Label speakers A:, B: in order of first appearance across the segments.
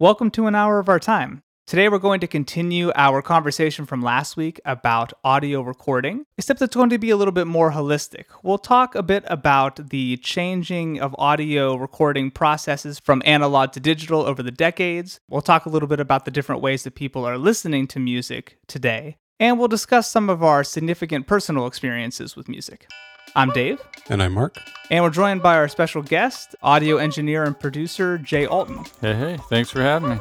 A: Welcome to an hour of our time. Today, we're going to continue our conversation from last week about audio recording, except it's going to be a little bit more holistic. We'll talk a bit about the changing of audio recording processes from analog to digital over the decades. We'll talk a little bit about the different ways that people are listening to music today. And we'll discuss some of our significant personal experiences with music. I'm Dave.
B: And I'm Mark.
A: And we're joined by our special guest, audio engineer and producer Jay Alton.
C: Hey, hey, thanks for having me.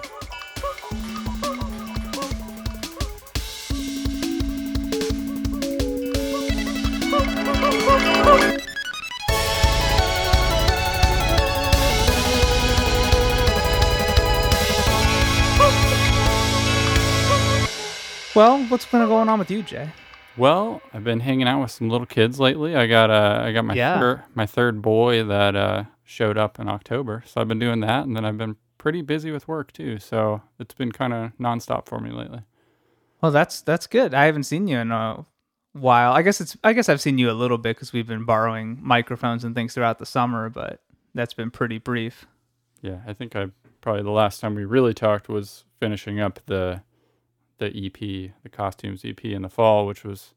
A: Well, what's been going on with you, Jay?
C: Well, I've been hanging out with some little kids lately. I got uh, I got my
A: Yeah.
C: thir- my third boy that uh, showed up in October, so I've been doing that, and then I've been pretty busy with work too. So it's been kind of nonstop for me lately.
A: Well, that's that's good. I haven't seen you in a while. I guess it's I guess I've seen you a little bit because we've been borrowing microphones and things throughout the summer, but that's been pretty brief.
C: Yeah, I think I probably the last time we really talked was finishing up the the EP, the costumes EP in the fall, which was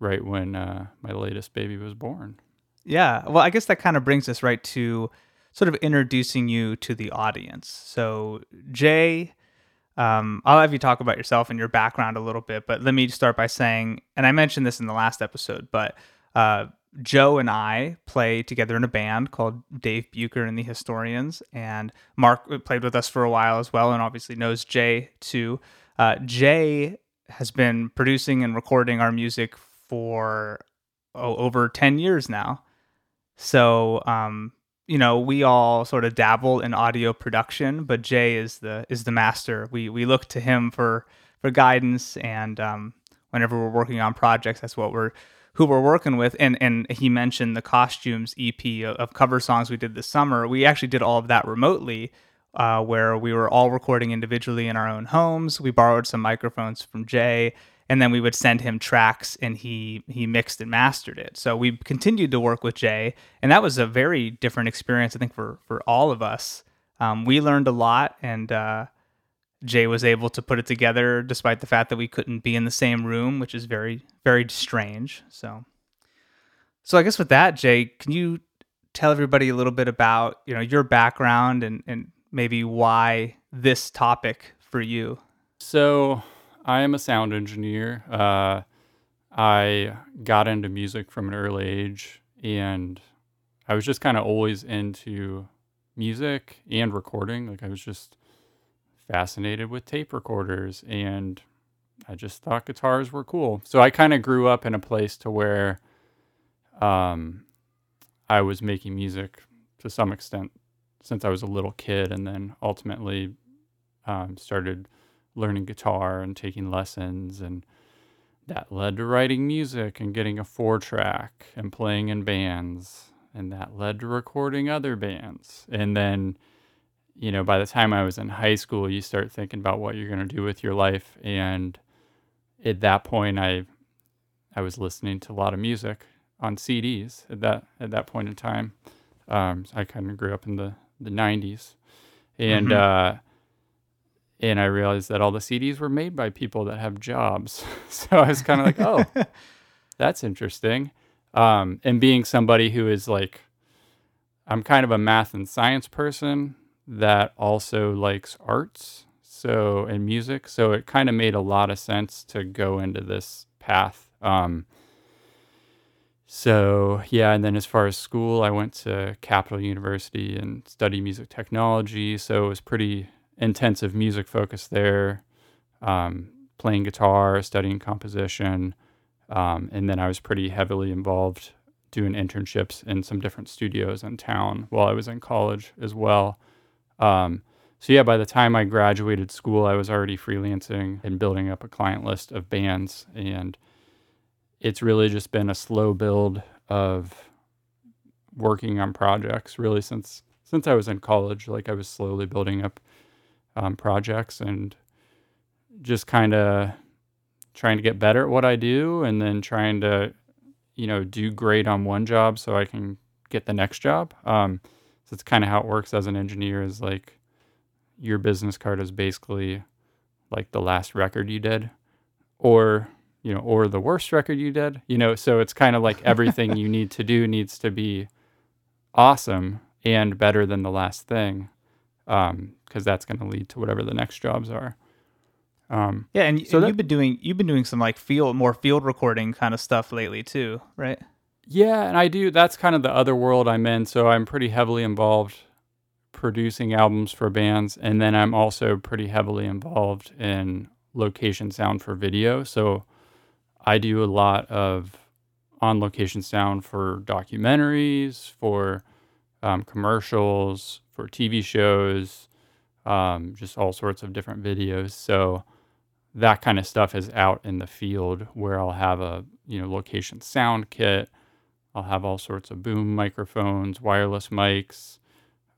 C: right when uh, my latest baby was born.
A: Yeah. Well, I guess that kind of brings us right to sort of introducing you to the audience. So, Jay, um, I'll have you talk about yourself and your background a little bit, but let me start by saying, and I mentioned this in the last episode, but uh, Joe and I play together in a band called Dave Bucher and the Historians, and Mark played with us for a while as well, and obviously knows Jay too. Uh, Jay has been producing and recording our music for oh, over 10 years now. So, um, you know, we all sort of dabble in audio production, but Jay is the is the master. We we look to him for for guidance, and um, whenever we're working on projects, that's what we're who we're working with. And and he mentioned the costumes EP of, of cover songs we did this summer. We actually did all of that remotely, uh, where we were all recording individually in our own homes. We borrowed some microphones from Jay, and then we would send him tracks, and he he mixed and mastered it. So we continued to work with Jay, and that was a very different experience, I think, for for all of us. Um, we learned a lot, and uh, Jay was able to put it together despite the fact that we couldn't be in the same room, which is very very strange. So, so I guess with that, Jay, can you tell everybody a little bit about you know your background and and maybe why this topic for you?
C: So I am a sound engineer. Uh, I got into music from an early age, and I was just kind of always into music and recording. Like I was just fascinated with tape recorders, and I just thought guitars were cool. So I kind of grew up in a place to where um, I was making music to some extent since I was a little kid, and then ultimately um, started learning guitar and taking lessons and that led to writing music and getting a four track and playing in bands and that led to recording other bands. And then you know by the time i was in high school you start thinking about what you're going to do with your life and at that point i i was listening to a lot of music on cds at that at that point in time. Um, i kind of grew up in the the 90s and uh and I realized that all the CDs were made by people that have jobs. so I was kind of like, oh, that's interesting. Um, and being somebody who is like, I'm kind of a math and science person that also likes arts. so and music. So it kind of made a lot of sense to go into this path. Um, so yeah, and then as far as school, I went to Capital University and studied music technology. So it was pretty intensive music focus there, um, playing guitar, studying composition, um, and then I was pretty heavily involved doing internships in some different studios in town while I was in college as well. Um, so yeah, by the time I graduated school, I was already freelancing and building up a client list of bands, and it's really just been a slow build of working on projects really since since I was in college. Like I was slowly building up um, projects and just kind of trying to get better at what I do, and then trying to you know do great on one job so I can get the next job. Um, so it's kind of how it works as an engineer. Is like your business card is basically like the last record you did, or you know, or the worst record you did, you know, so it's kind of like everything you need to do needs to be awesome and better than the last thing, because um, that's going to lead to whatever the next jobs are.
A: Um, yeah, and, so and that, you've been doing you've been doing some like field more field recording kind of stuff lately too, right?
C: Yeah, and I do. That's kind of the other world I'm in. So I'm pretty heavily involved producing albums for bands, and then I'm also pretty heavily involved in location sound for video. So I do a lot of on location sound for documentaries, for um, commercials, for TV shows, um, just all sorts of different videos. So that kind of stuff is out in the field where I'll have a you know location sound kit. I'll have all sorts of boom microphones, wireless mics,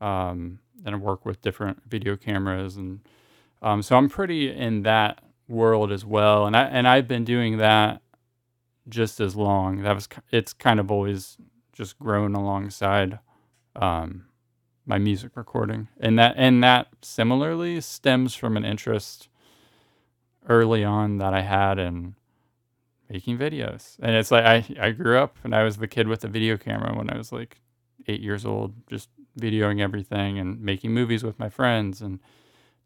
C: um, and I work with different video cameras, and um, so I'm pretty in that world as well. And I and I've been doing that just as long. That was it's kind of always just grown alongside um, my music recording, and that and that similarly stems from an interest early on that I had in making videos. And it's like I I grew up and I was the kid with the video camera when I was like eight years old, just videoing everything and making movies with my friends and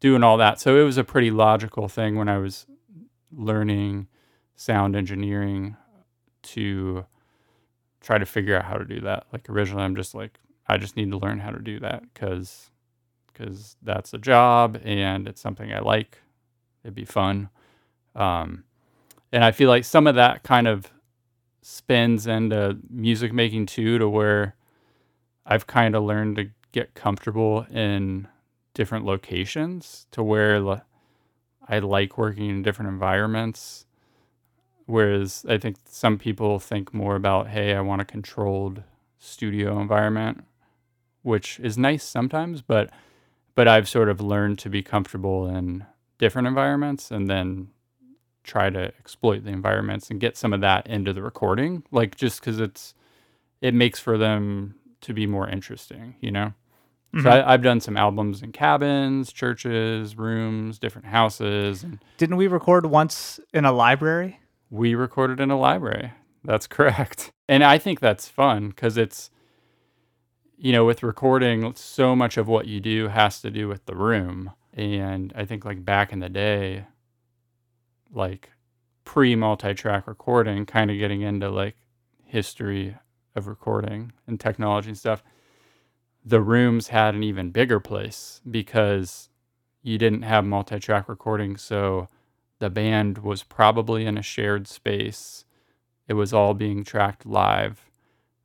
C: doing all that. So it was a pretty logical thing when I was learning sound engineering to try to figure out how to do that. Like originally I'm just like I just need to learn how to do that cuz cuz that's a job and it's something I like. It'd be fun. Um, and I feel like some of that kind of spins into music making too, to where I've kind of learned to get comfortable in different locations to where I like working in different environments. Whereas I think some people think more about, hey, I want a controlled studio environment, which is nice sometimes, but but I've sort of learned to be comfortable in different environments and then try to exploit the environments and get some of that into the recording like just because it's it makes for them to be more interesting you know mm-hmm. so I, have done some albums in cabins churches rooms different houses
A: didn't we record once in a library?
C: We recorded in a library. That's correct. And i think that's fun because it's you know with recording so much of what you do has to do with the room. And i think like back in the day like pre multi-track recording, kind of getting into like history of recording and technology and stuff, the rooms had an even bigger place because you didn't have multi-track recording, so the band was probably in a shared space. It was all being tracked live.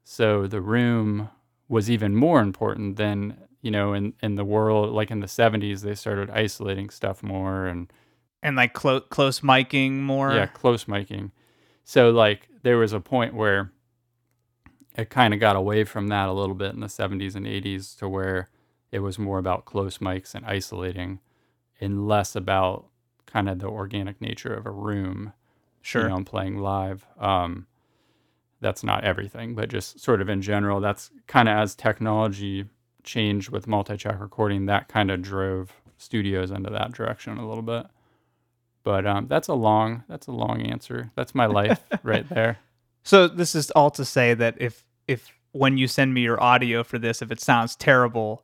C: So the room was even more important than, you know, in, in the world, like in the 70s, they started isolating stuff more and
A: and like close close miking more.
C: Yeah, close miking. So like there was a point where it kind of got away from that a little bit in the 70s and 80s to where it was more about close mics and isolating and less about kind of the organic nature of a room.
A: Sure.
C: You know, playing live. Um, that's not everything, but just sort of in general, that's kind of as technology changed with multi-track recording, that kind of drove studios into that direction a little bit. But um, that's a long that's a long answer. That's my life right there.
A: So this is all to say that if if when you send me your audio for this, if it sounds terrible,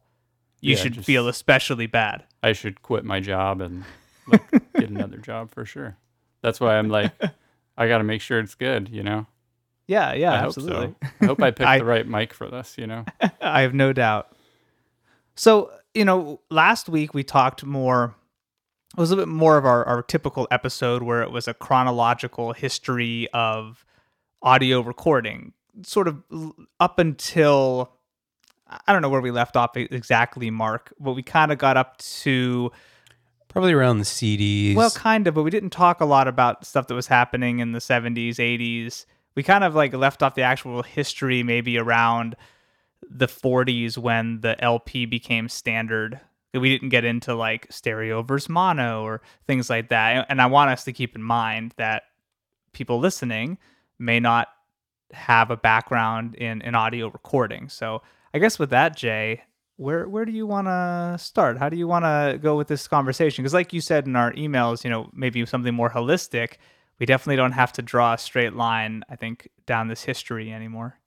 A: you yeah, should just, feel especially bad.
C: I should quit my job and like get another job for sure. That's why I'm like, I got to make sure it's good. You know.
A: Yeah, yeah,
C: I
A: absolutely.
C: hope so. I hope I picked
A: I-
C: the right mic for this. You know.
A: I have no doubt. So, you know, last week we talked more, it was a bit more of our, our typical episode where it was a chronological history of audio recording, sort of up until, I don't know where we left off exactly, Mark, but we kind of got up to,
B: Probably around the CDs.
A: well, kind of, but we didn't talk a lot about stuff that was happening in the 70s, 80s. We kind of like left off the actual history maybe around the 40s when the LP became standard. We didn't get into like stereo versus mono or things like that. And I want us to keep in mind that people listening may not have a background in, in audio recording. So I guess with that, Jay, where where do you want to start? How do you want to go with this conversation? Because like you said in our emails, you know, maybe something more holistic. We definitely don't have to draw a straight line, I think, down this history anymore.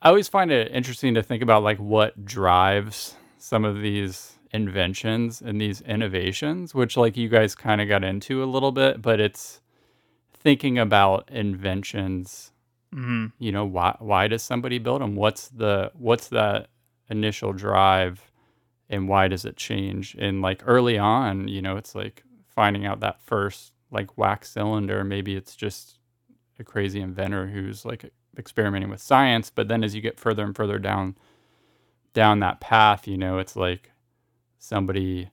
C: I always find it interesting to think about like what drives some of these inventions and these innovations, which like you guys kind of got into a little bit, but it's thinking about inventions.
A: hmm
C: You know, why why does somebody build them? What's the what's that initial drive, and why does it change? And like early on, you know, it's like finding out that first like wax cylinder. Maybe it's just a crazy inventor who's like experimenting with science but then as you get further and further down down that path you know it's like somebody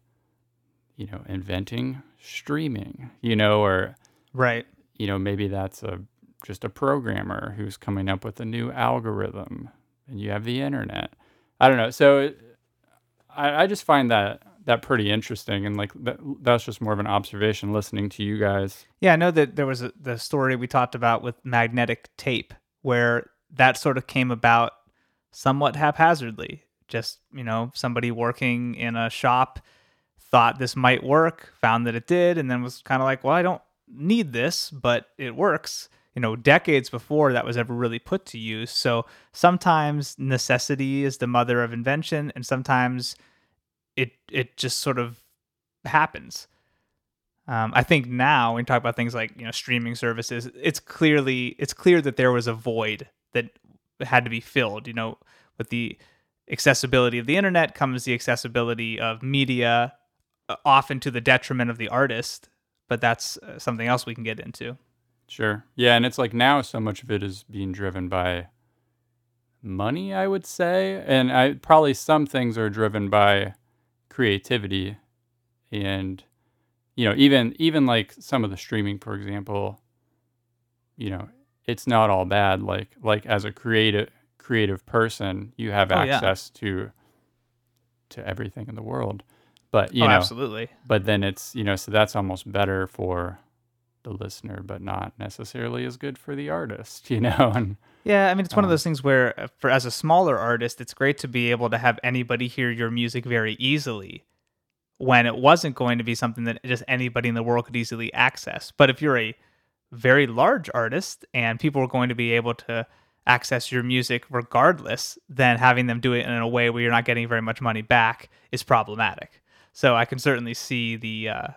C: you know inventing streaming you know or
A: Right.
C: You know maybe that's a just a programmer who's coming up with a new algorithm and you have the internet. I don't know. So I, I just find that that pretty interesting and like that, that's just more of an observation listening to you guys.
A: Yeah, I know that there was a, the story we talked about with magnetic tape, where that sort of came about somewhat haphazardly. Just, you know, somebody working in a shop thought this might work, found that it did, and then was kind of like, well, I don't need this, but it works. You know, decades before that was ever really put to use. So sometimes necessity is the mother of invention, and sometimes it it just sort of happens. Um, I think now when we talk about things like you know streaming services, it's clearly it's clear that there was a void that had to be filled. You know, with the accessibility of the internet comes the accessibility of media, uh, often to the detriment of the artist. But that's uh, something else we can get into.
C: Sure. Yeah, and it's like now so much of it is being driven by money, I would say, and I probably some things are driven by creativity and you know, even even like some of the streaming for example, you know, it's not all bad like like as a creative creative person, you have
A: Oh, yeah.
C: access to to everything in the world. But, you
A: oh,
C: know,
A: absolutely.
C: but then it's you know so that's almost better for the listener but not necessarily as good for the artist you know and
A: Yeah, I mean it's one of
C: Um,
A: those things where uh, for as a smaller artist, it's great to be able to have anybody hear your music very easily when it wasn't going to be something that just anybody in the world could easily access. But if you're a very large artist and people are going to be able to access your music regardless, then having them do it in a way where you're not getting very much money back is problematic. So I can certainly see the uh,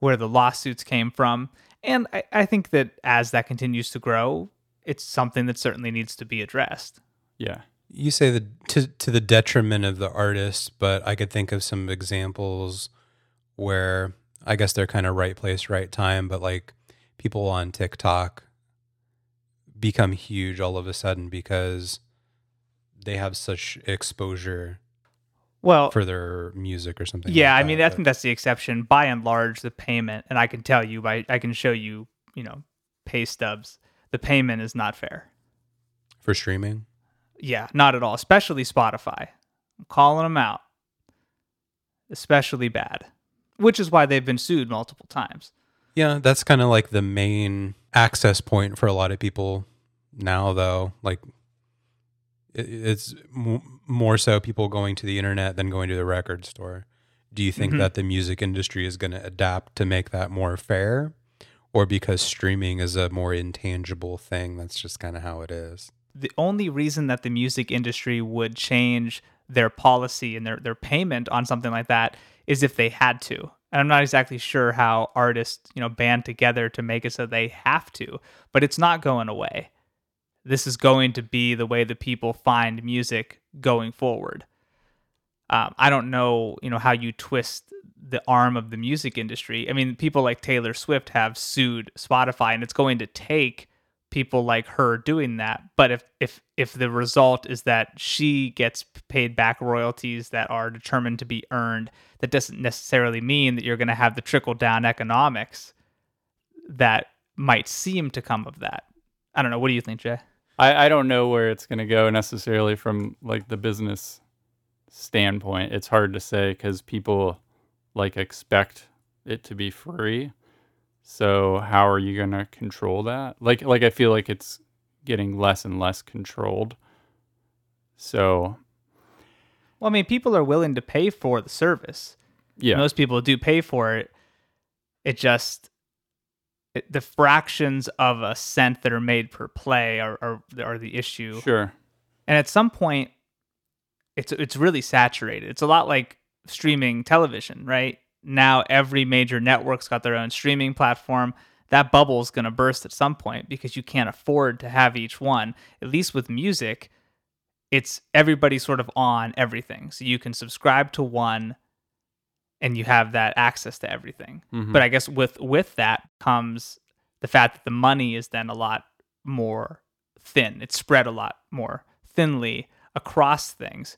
A: where the lawsuits came from. And I, I think that as that continues to grow, it's something that certainly needs to be addressed.
C: yeah
B: you say the to to the detriment of the artist, but I could think of some examples where I guess they're kind of right place, right time, but like people on TikTok become huge all of a sudden because they have such exposure
A: Well,
B: for their music or something.
A: yeah,
B: like
A: I mean,
B: that,
A: I
B: but-
A: think that's the exception. By and large, the payment, and I can tell you, by I can show you, you know, pay stubs. The payment is not fair.
B: for streaming.
A: Yeah, not at all. Especially Spotify. I'm calling them out. Especially bad, which is why they've been sued multiple times.
B: Yeah, that's kind of like the main access point for a lot of people now, though. Like, it's more so people going to the internet than going to the record store. Do you think
A: Mhm.
B: that the music industry is going to adapt to make that more fair? Or because streaming is a more intangible thing, that's just kind of how it is?
A: the only reason that the music industry would change their policy and their, their payment on something like that is if they had to. And I'm not exactly sure how artists, you know, band together to make it so they have to, but it's not going away. This is going to be the way that people find music going forward. Um, I don't know, you know, how you twist the arm of the music industry. I mean, people like Taylor Swift have sued Spotify, and it's going to take people like her doing that. But if if if the result is that she gets paid back royalties that are determined to be earned, that doesn't necessarily mean that you're going to have the trickle down economics that might seem to come of that. I don't know. What do you think, Jay?
C: I, I don't know where it's going to go necessarily from like the business standpoint. It's hard to say because people like expect it to be free. So how are you going to control that? Like like I feel like it's getting less and less controlled. So
A: Well, I mean, people are willing to pay for the service.
C: yeah.
A: Most people do pay for it. It just the fractions of a cent that are made per play are are, are the issue.
C: Sure.
A: And at some point, it's it's really saturated. It's a lot like streaming television, right? Now every major network's got their own streaming platform. That bubble is going to burst at some point because you can't afford to have each one. At least with music, it's everybody sort of on everything. So you can subscribe to one and you have that access to everything.
C: Mhm.
A: But I guess with with that comes the fact that the money is then a lot more thin. It's spread a lot more thinly across things.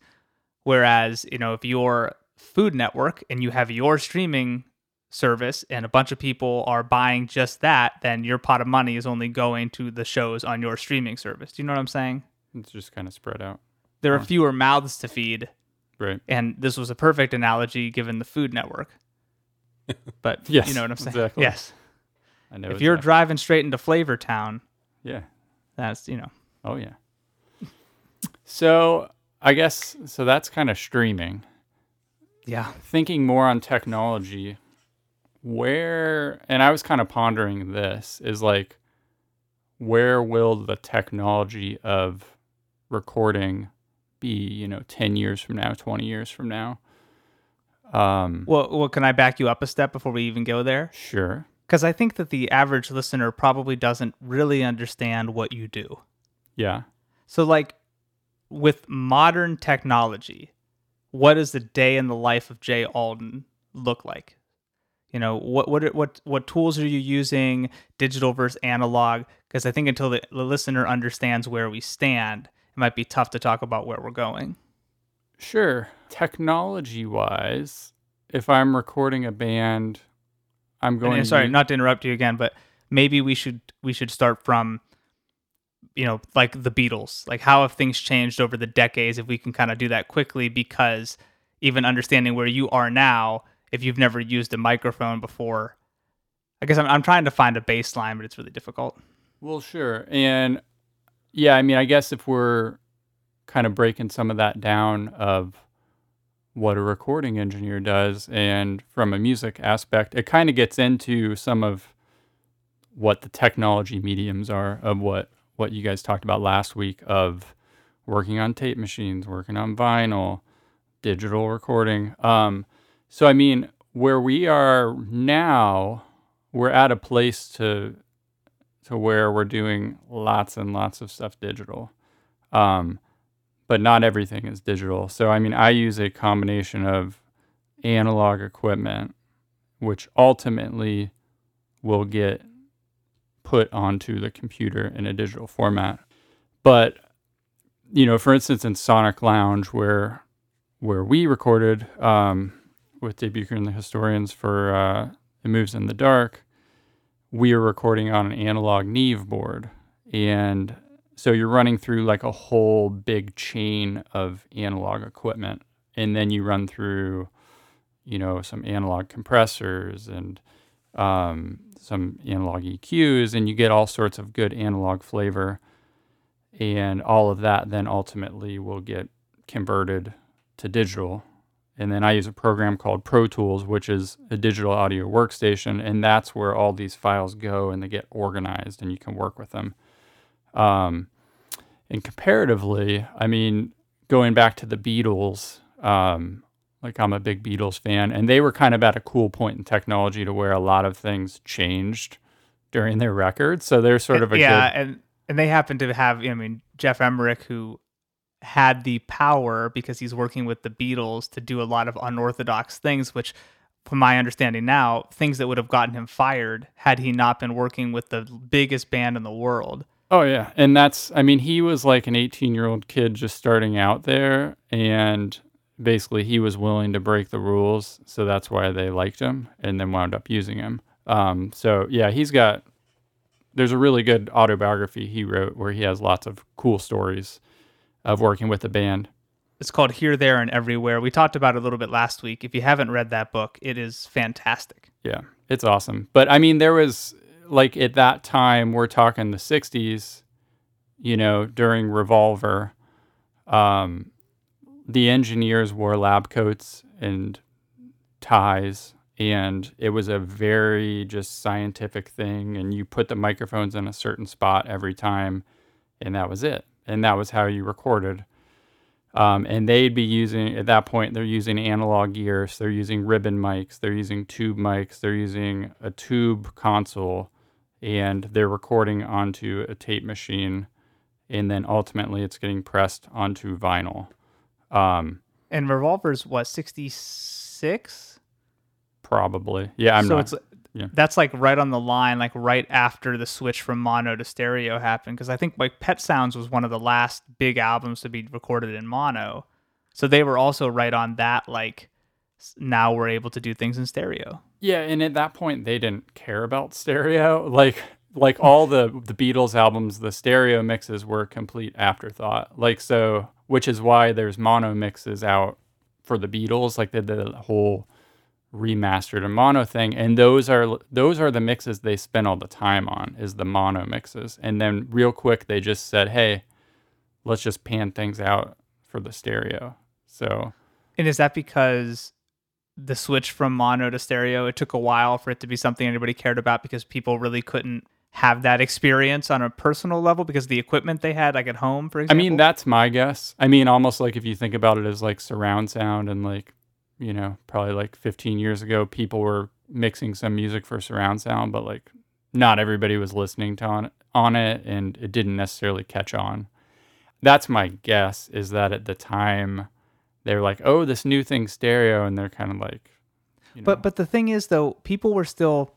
A: Whereas, you know, if you're Food Network and you have your streaming service and a bunch of people are buying just that, then your pot of money is only going to the shows on your streaming service. Do you know what I'm saying?
C: it's just kind of spread out.
A: There are fewer mouths to feed,
C: Right.
A: and this was a perfect analogy given the Food Network. But
C: Yes,
A: you know what I'm saying?
C: exactly.
A: Yes.
C: I know.
A: If you're driving straight into Flavor Town,
C: Yeah.
A: that's you know
C: Oh yeah. So I guess so that's kind of streaming.
A: yeah
C: Thinking more on technology, where and I was kind of pondering this is like where will the technology of recording be, you know, 10 years from now, 20 years from now? Um
A: Well, well, can I back you up a step before we even go there?
C: sure.
A: Because I think that the average listener probably doesn't really understand what you do.
C: Yeah.
A: So, like, with modern technology, what does the day in the life of Jay Alden look like? You know, what what what what tools are you using, digital versus analog? Because I think until the, the listener understands where we stand, might be tough to talk about where we're going.
C: Sure. Technology wise, if I'm recording a band, I'm going
A: and sorry,
C: use-
A: not to interrupt you again, but maybe we should we should start from you know like the Beatles. Like how have things changed over the decades? If we can kind of do that quickly, because even understanding where you are now, if you've never used a microphone before, I guess I'm I'm trying to find a baseline, but it's really difficult.
C: Well, sure. And yeah, I mean, I guess if we're kind of breaking some of that down of what a recording engineer does and from a music aspect, it kind of gets into some of what the technology mediums are of what what you guys talked about last week of working on tape machines, working on vinyl, digital recording. Um, so I mean, where we are now, we're at a place to to where we're doing lots and lots of stuff digital. Um, but not everything is digital. So, I mean, I use a combination of analog equipment, which ultimately will get put onto the computer in a digital format. But, you know, for instance, in Sonic Lounge, where where we recorded um, with Dave and the Historians for uh, It Moves in the Dark, we are recording on an analog Neve board. And so you're running through like a whole big chain of analog equipment. And then you run through, you know, some analog compressors and um, some analog EQs, and you get all sorts of good analog flavor. And all of that then ultimately will get converted to digital and then I use a program called Pro Tools, which is a digital audio workstation, and that's where all these files go and they get organized, and you can work with them. Um, and comparatively, I mean, going back to the Beatles, um, Like I'm a big Beatles fan, and they were kind of at a cool point in technology to where a lot of things changed during their records. So they're sort of a
A: yeah,
C: good,
A: and and they happen to have. I mean, Geoff Emerick, who had the power because he's working with the Beatles to do a lot of unorthodox things, which, from my understanding now, things that would have gotten him fired had he not been working with the biggest band in the world.
C: Oh yeah, and that's I mean he was like an 18-year-old kid just starting out there and basically he was willing to break the rules, so that's why they liked him and then wound up using him. Um, so yeah, he's got there's a really good autobiography he wrote where he has lots of cool stories of working with the band.
A: It's called Here, There, and Everywhere. We talked about it a little bit last week. If you haven't read that book, it is fantastic.
C: Yeah, it's awesome. But I mean, there was like at that time, we're talking the 60s, you know, during Revolver, um, the engineers wore lab coats and ties. And it was a very just scientific thing. And you put the microphones in a certain spot every time, and that was it. And that was how you recorded. Um, and they'd be using at that point they're using analog gears they're using ribbon mics they're using tube mics they're using a tube console and they're recording onto a tape machine and then ultimately it's getting pressed onto vinyl um,
A: And Revolver's what, 66?
C: probably yeah i'm
A: so
C: not
A: it's
C: yeah.
A: that's like right on the line, like right after the switch from mono to stereo happened. Because I think like Pet Sounds was one of the last big albums to be recorded in mono, so they were also right on that. Like now we're able to do things in stereo.
C: Yeah, and at that point they didn't care about stereo. Like like all the the Beatles albums, the stereo mixes were a complete afterthought. Like so, which is why there's mono mixes out for the Beatles. Like they did the whole remastered and mono thing, and those are those are the mixes they spend all the time on is the mono mixes. And then real quick they just said, hey, let's just pan things out for the stereo. So
A: And is that because the switch from mono to stereo it took a while for it to be something anybody cared about because people really couldn't have that experience on a personal level because the equipment they had like at home for example?
C: I mean, that's my guess. I mean, almost like if you think about it as like surround sound and like, you know, probably like 15 years ago, people were mixing some music for surround sound, but like not everybody was listening to on, on it and it didn't necessarily catch on. That's my guess is that at the time they were like, oh, this new thing stereo. And they're kind of like, you know,
A: But but the thing is though, people were still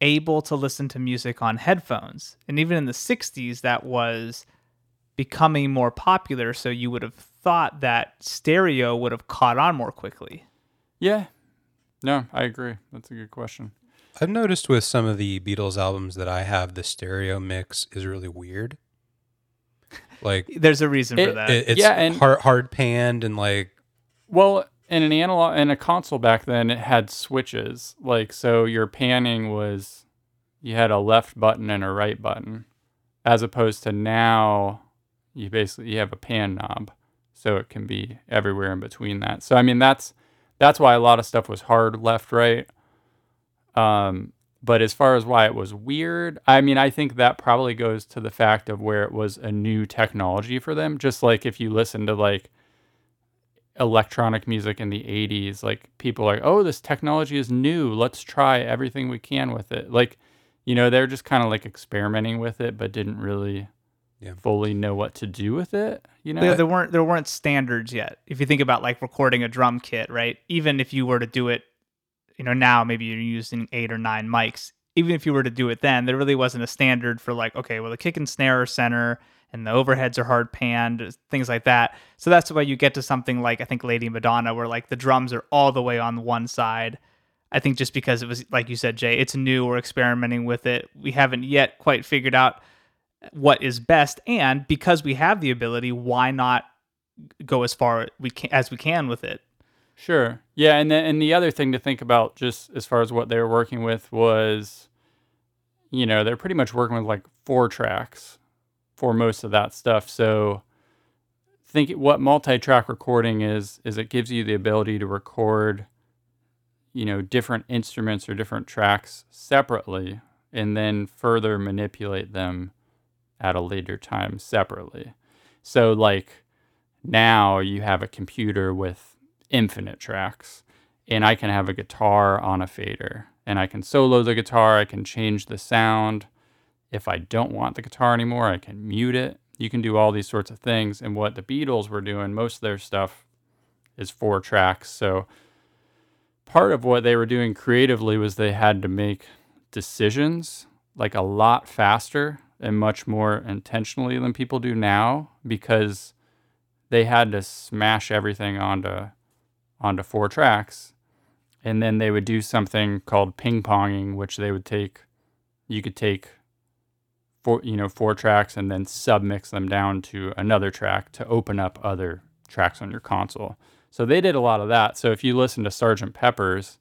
A: able to listen to music on headphones. And even in the 60s that was becoming more popular, so you would have thought that stereo would have caught on more quickly.
C: yeah, no, I agree. That's a good question.
B: I've noticed with some of the Beatles albums that I have, the stereo mix is really weird. Like
A: There's a reason for that.
B: it, it's
C: Yeah, and-
B: hard, hard panned and like
C: Well, in an analog in a console back then, it had switches. Like so, your panning was you had a left button and a right button, as opposed to now you basically you have a pan knob, so it can be everywhere in between that. So I mean that's that's why a lot of stuff was hard left right. Um, but as far as why it was weird, I mean, I think that probably goes to the fact of where it was a new technology for them. Just like if you listen to like electronic music in the 80s like people are like oh this technology is new let's try everything we can with it like you know they're just kind of like experimenting with it but didn't really
B: Yeah.
C: fully know what to do with it you know
A: there, there weren't there weren't standards yet. If you think about like recording a drum kit, right? Even if you were to do it, you know, now maybe you're using eight or nine mics. Even if you were to do it then, there really wasn't a standard for like, okay, well the kick and snare are center and the overheads are hard panned, uh, things like that. So that's why you get to something like I think Lady Madonna, where like the drums are all the way on one side. I think just because it was like you said, Jay, it's new, we're experimenting with it. We haven't yet quite figured out what is best and because we have the ability why not go as far we can, as we can with it
C: Sure. Yeah, and and the other thing to think about just as far as what they were working with was you know, they're pretty much working with like four tracks for most of that stuff. So think what multi-track recording is is it gives you the ability to record you know, different instruments or different tracks separately and then further manipulate them at a later time separately. So like now you have a computer with infinite tracks. And I can have a guitar on a fader and I can solo the guitar. I can change the sound. If I don't want the guitar anymore, I can mute it. You can do all these sorts of things. And what the Beatles were doing, most of their stuff is four tracks. So part of what they were doing creatively was they had to make decisions like a lot faster and much more intentionally than people do now because they had to smash everything onto onto four tracks. And then they would do something called ping ponging which they would take you could take four you know four tracks and then submix them down to another track to open up other tracks on your console. So they did a lot of that. So if you listen to sergeant pepper's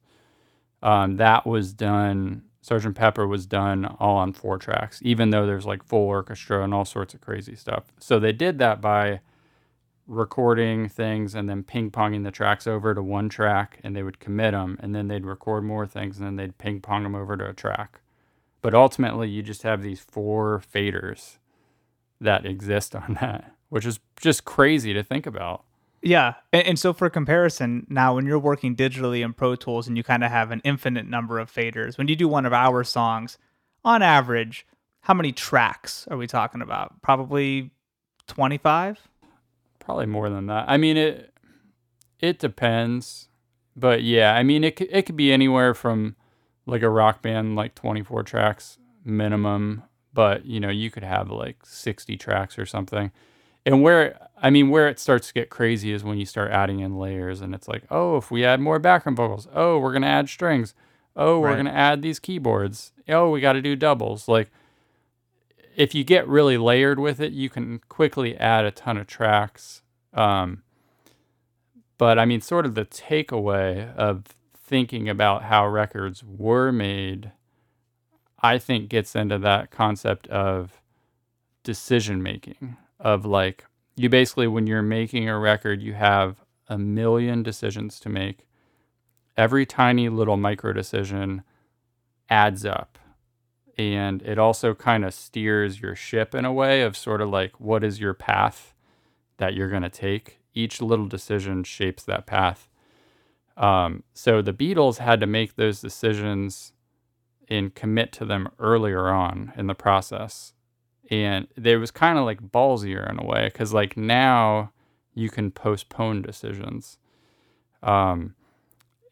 C: um, that was done Sergeant Pepper was done all on four tracks, even though there's like full orchestra and all sorts of crazy stuff. So they did that by recording things and then ping ponging the tracks over to one track, and they would commit them, and then they'd record more things, and then they'd ping pong them over to a track. But ultimately, you just have these four faders that exist on that, which is just crazy to think about.
A: Yeah. And, and, so for comparison, now when you're working digitally in Pro Tools and you kind of have an infinite number of faders, when you do one of our songs, on average, how many tracks are we talking about? Probably 25?
C: Probably more than that. I mean, it it depends. But yeah, I mean, it it could be anywhere from like a rock band like 24 tracks minimum, but you know, you could have like 60 tracks or something and where I mean where it starts to get crazy is when you start adding in layers and it's like, oh, if we add more background vocals, oh, we're gonna add strings, oh, we're right. gonna add these keyboards, oh, we got to do doubles. Like, if you get really layered with it, you can quickly add a ton of tracks. Um, but I mean, sort of the takeaway of thinking about how records were made, I think gets into that concept of decision making of like you basically when you're making a record you have a million decisions to make. Every tiny little micro decision adds up. And it also kind of steers your ship in a way of sort of like what is your path that you're going to take? Each little decision shapes that path. Um, so the beatles had to make those decisions and commit to them earlier on in the process and there was kind of like ballsier in a way because like now you can postpone decisions. Um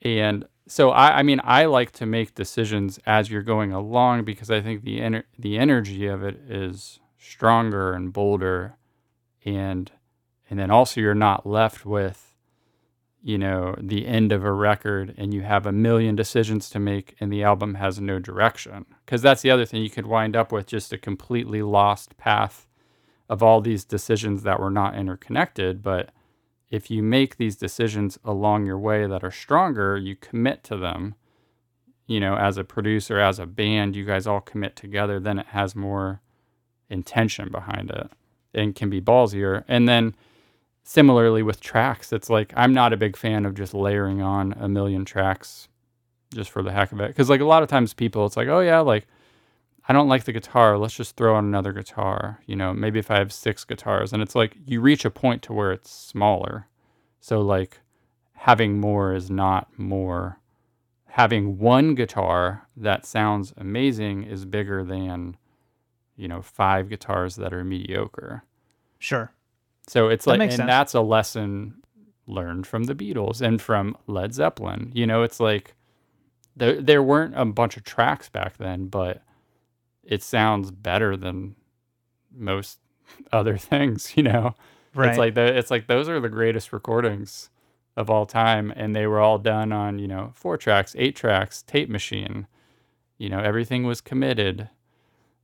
C: and so I, I mean I like to make decisions as you're going along because I think the ener- the energy of it is stronger and bolder and and then also you're not left with you know, the end of a record and you have a million decisions to make and the album has no direction. Because that's the other thing. You could wind up with just a completely lost path of all these decisions that were not interconnected. But if you make these decisions along your way that are stronger, you commit to them, you know, as a producer, as a band, you guys all commit together, then it has more intention behind it and can be ballsier. And then, similarly with tracks, it's like I'm not a big fan of just layering on a million tracks just for the heck of it. Because like a lot of times people, it's like, oh yeah, like I don't like the guitar. Let's just throw on another guitar. You know, maybe if I have six guitars, and it's like you reach a point to where it's smaller. So like having more is not more. Having one guitar that sounds amazing is bigger than, you know, five guitars that are mediocre.
A: Sure.
C: So it's that like, and sense. that's a lesson learned from the Beatles and from Led Zeppelin. You know, it's like there there weren't a bunch of tracks back then, but it sounds better than most other things. You know, right. it's like the, it's like those are the greatest recordings of all time, and they were all done on you know four tracks, eight tracks, tape machine. You know, everything was committed.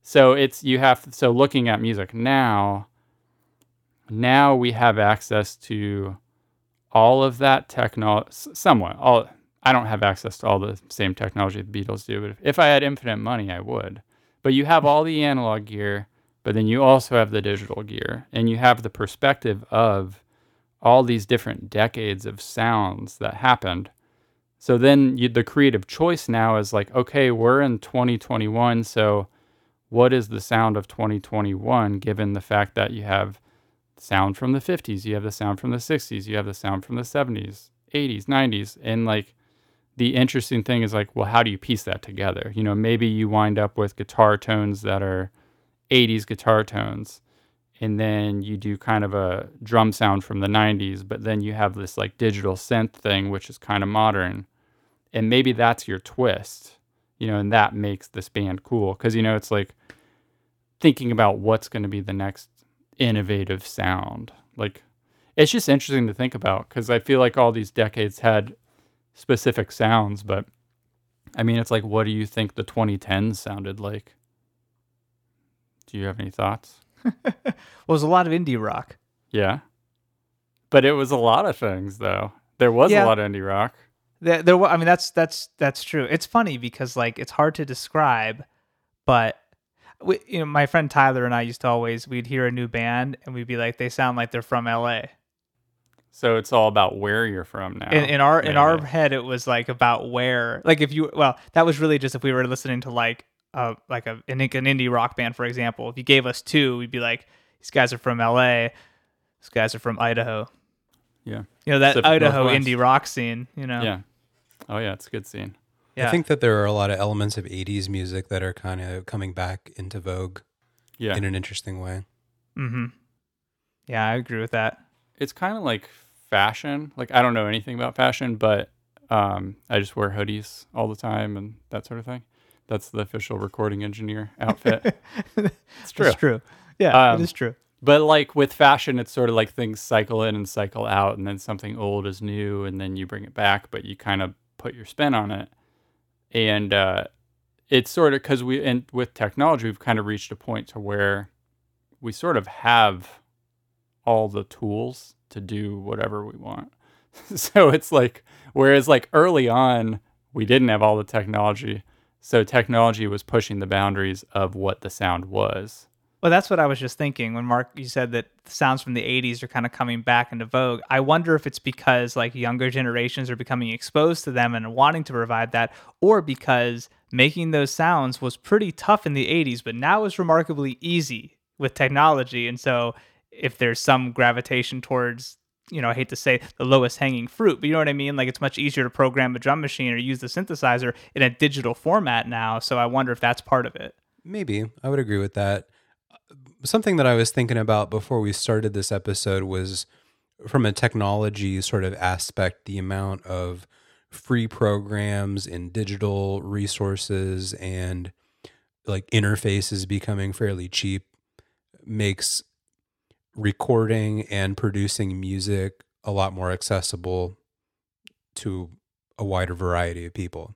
C: So it's you have so looking at music now now we have access to all of that technology, somewhat. All I don't have access to all the same technology the Beatles do, but if, if I had infinite money, I would. But you have all the analog gear, but then you also have the digital gear, and you have the perspective of all these different decades of sounds that happened. So then you, the creative choice now is like, okay, we're in 2021, so what is the sound of 2021 given the fact that you have sound from the 50s, you have the sound from the 60s, you have the sound from the 70s, 80s, 90s. And like the interesting thing is like, well, how do you piece that together? You know, maybe you wind up with guitar tones that are 80s guitar tones. And then you do kind of a drum sound from the 90s, but then you have this like digital synth thing, which is kind of modern. And maybe that's your twist, you know, and that makes this band cool. Cause, you know, it's like thinking about what's going to be the next innovative sound. Like, it's just interesting to think about because I feel like all these decades had specific sounds, but I mean, it's like, what do you think the 2010s sounded like? Do you have any thoughts?
A: well, it was a lot of indie rock.
C: Yeah. But it was a lot of things, though. There was
A: Yeah.
C: a lot of indie rock.
A: There, there. I mean, that's that's that's true. It's funny because like it's hard to describe, but we, you know, my friend Tyler and I used to always we'd hear a new band and we'd be like, they sound like they're from L.A.
C: So it's all about where you're from now.
A: in, in our in our head it was like about where like if you well that was really just if we were listening to like uh like a an, an indie rock band for example if you gave us two we'd be like these guys are from la these guys are from idaho
C: Yeah.
A: you know that
C: Pacific
A: idaho
C: Northwest.
A: indie rock scene you know
C: Yeah. Oh, yeah. It's a good scene.
A: Yeah
B: I think that there are a lot of elements of 80s music that are kind of coming back into vogue
C: Yeah.
B: in an interesting way.
A: mm-hmm yeah i agree with that
C: it's kind of like fashion. Like I don't know anything about fashion, but um, I just wear hoodies all the time and that sort of thing. That's the official recording engineer outfit. it's true.
A: it's true yeah
C: Um,
A: it is true
C: But like with fashion, it's sort of like things cycle in and cycle out, and then something old is new, and then you bring it back, but you kind of put your spin on it. And uh, it's sort of because we and with technology, we've kind of reached a point to where we sort of have all the tools to do whatever we want. so it's like whereas like early on we didn't have all the technology, so technology was pushing the boundaries of what the sound was.
A: Well, that's what I was just thinking when Mark you said that sounds from the 80s are kind of coming back into vogue. I wonder if it's because like younger generations are becoming exposed to them and wanting to revive that or because making those sounds was pretty tough in the 80s but now is remarkably easy with technology and so if there's some gravitation towards you know, I hate to say the lowest hanging fruit, but you know what I mean? Like it's much easier to program a drum machine or use the synthesizer in a digital format now. So I wonder if that's part of it.
B: Maybe I would agree with that. Something that I was thinking about before we started this episode was from a technology sort of aspect, the amount of free programs and digital resources and like interfaces becoming fairly cheap makes recording and producing music a lot more accessible to a wider variety of people.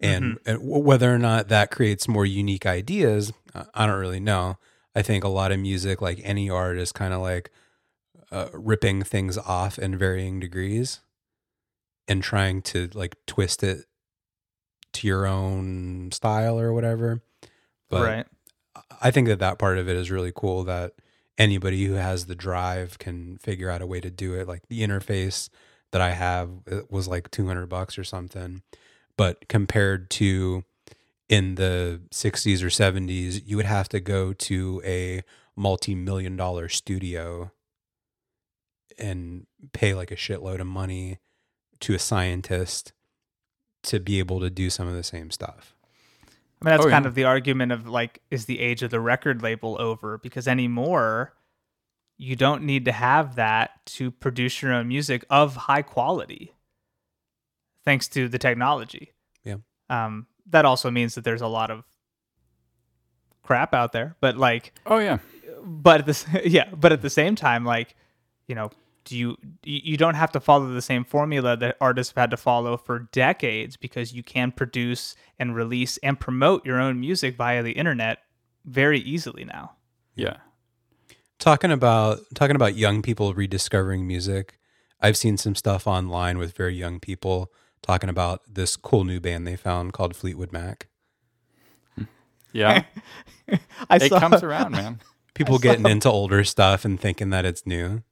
B: And, mm-hmm. and whether or not that creates more unique ideas, I don't really know. I think a lot of music, like any art, is kind of like uh, ripping things off in varying degrees and trying to like twist it to your own style or whatever. But
A: right.
B: I think that that part of it is really cool that anybody who has the drive can figure out a way to do it. Like the interface that I have it was like 200 bucks or something. But compared to in the 60s or 70s, you would have to go to a multi million dollar studio and pay like a shitload of money to a scientist to be able to do some of the same stuff.
A: I mean, that's
C: Oh,
A: kind
C: yeah.
A: of the argument of like, is the age of the record label over? Because anymore, you don't need to have that to produce your own music of high quality, thanks to the technology.
B: Yeah.
A: Um, that also means that there's a lot of crap out there, but like,
C: Oh yeah.
A: but at the yeah, but at the same time, like, you know, do you you you don't have to follow the same formula that artists have had to follow for decades because you can produce and release and promote your own music via the internet very easily now.
C: Yeah.
B: talking about talking about young people rediscovering music i've seen some stuff online with very young people talking about this cool new band they found called fleetwood mac
C: Yeah.
A: I
C: it
A: saw
C: comes around, man.
B: people getting into older stuff and thinking that it's new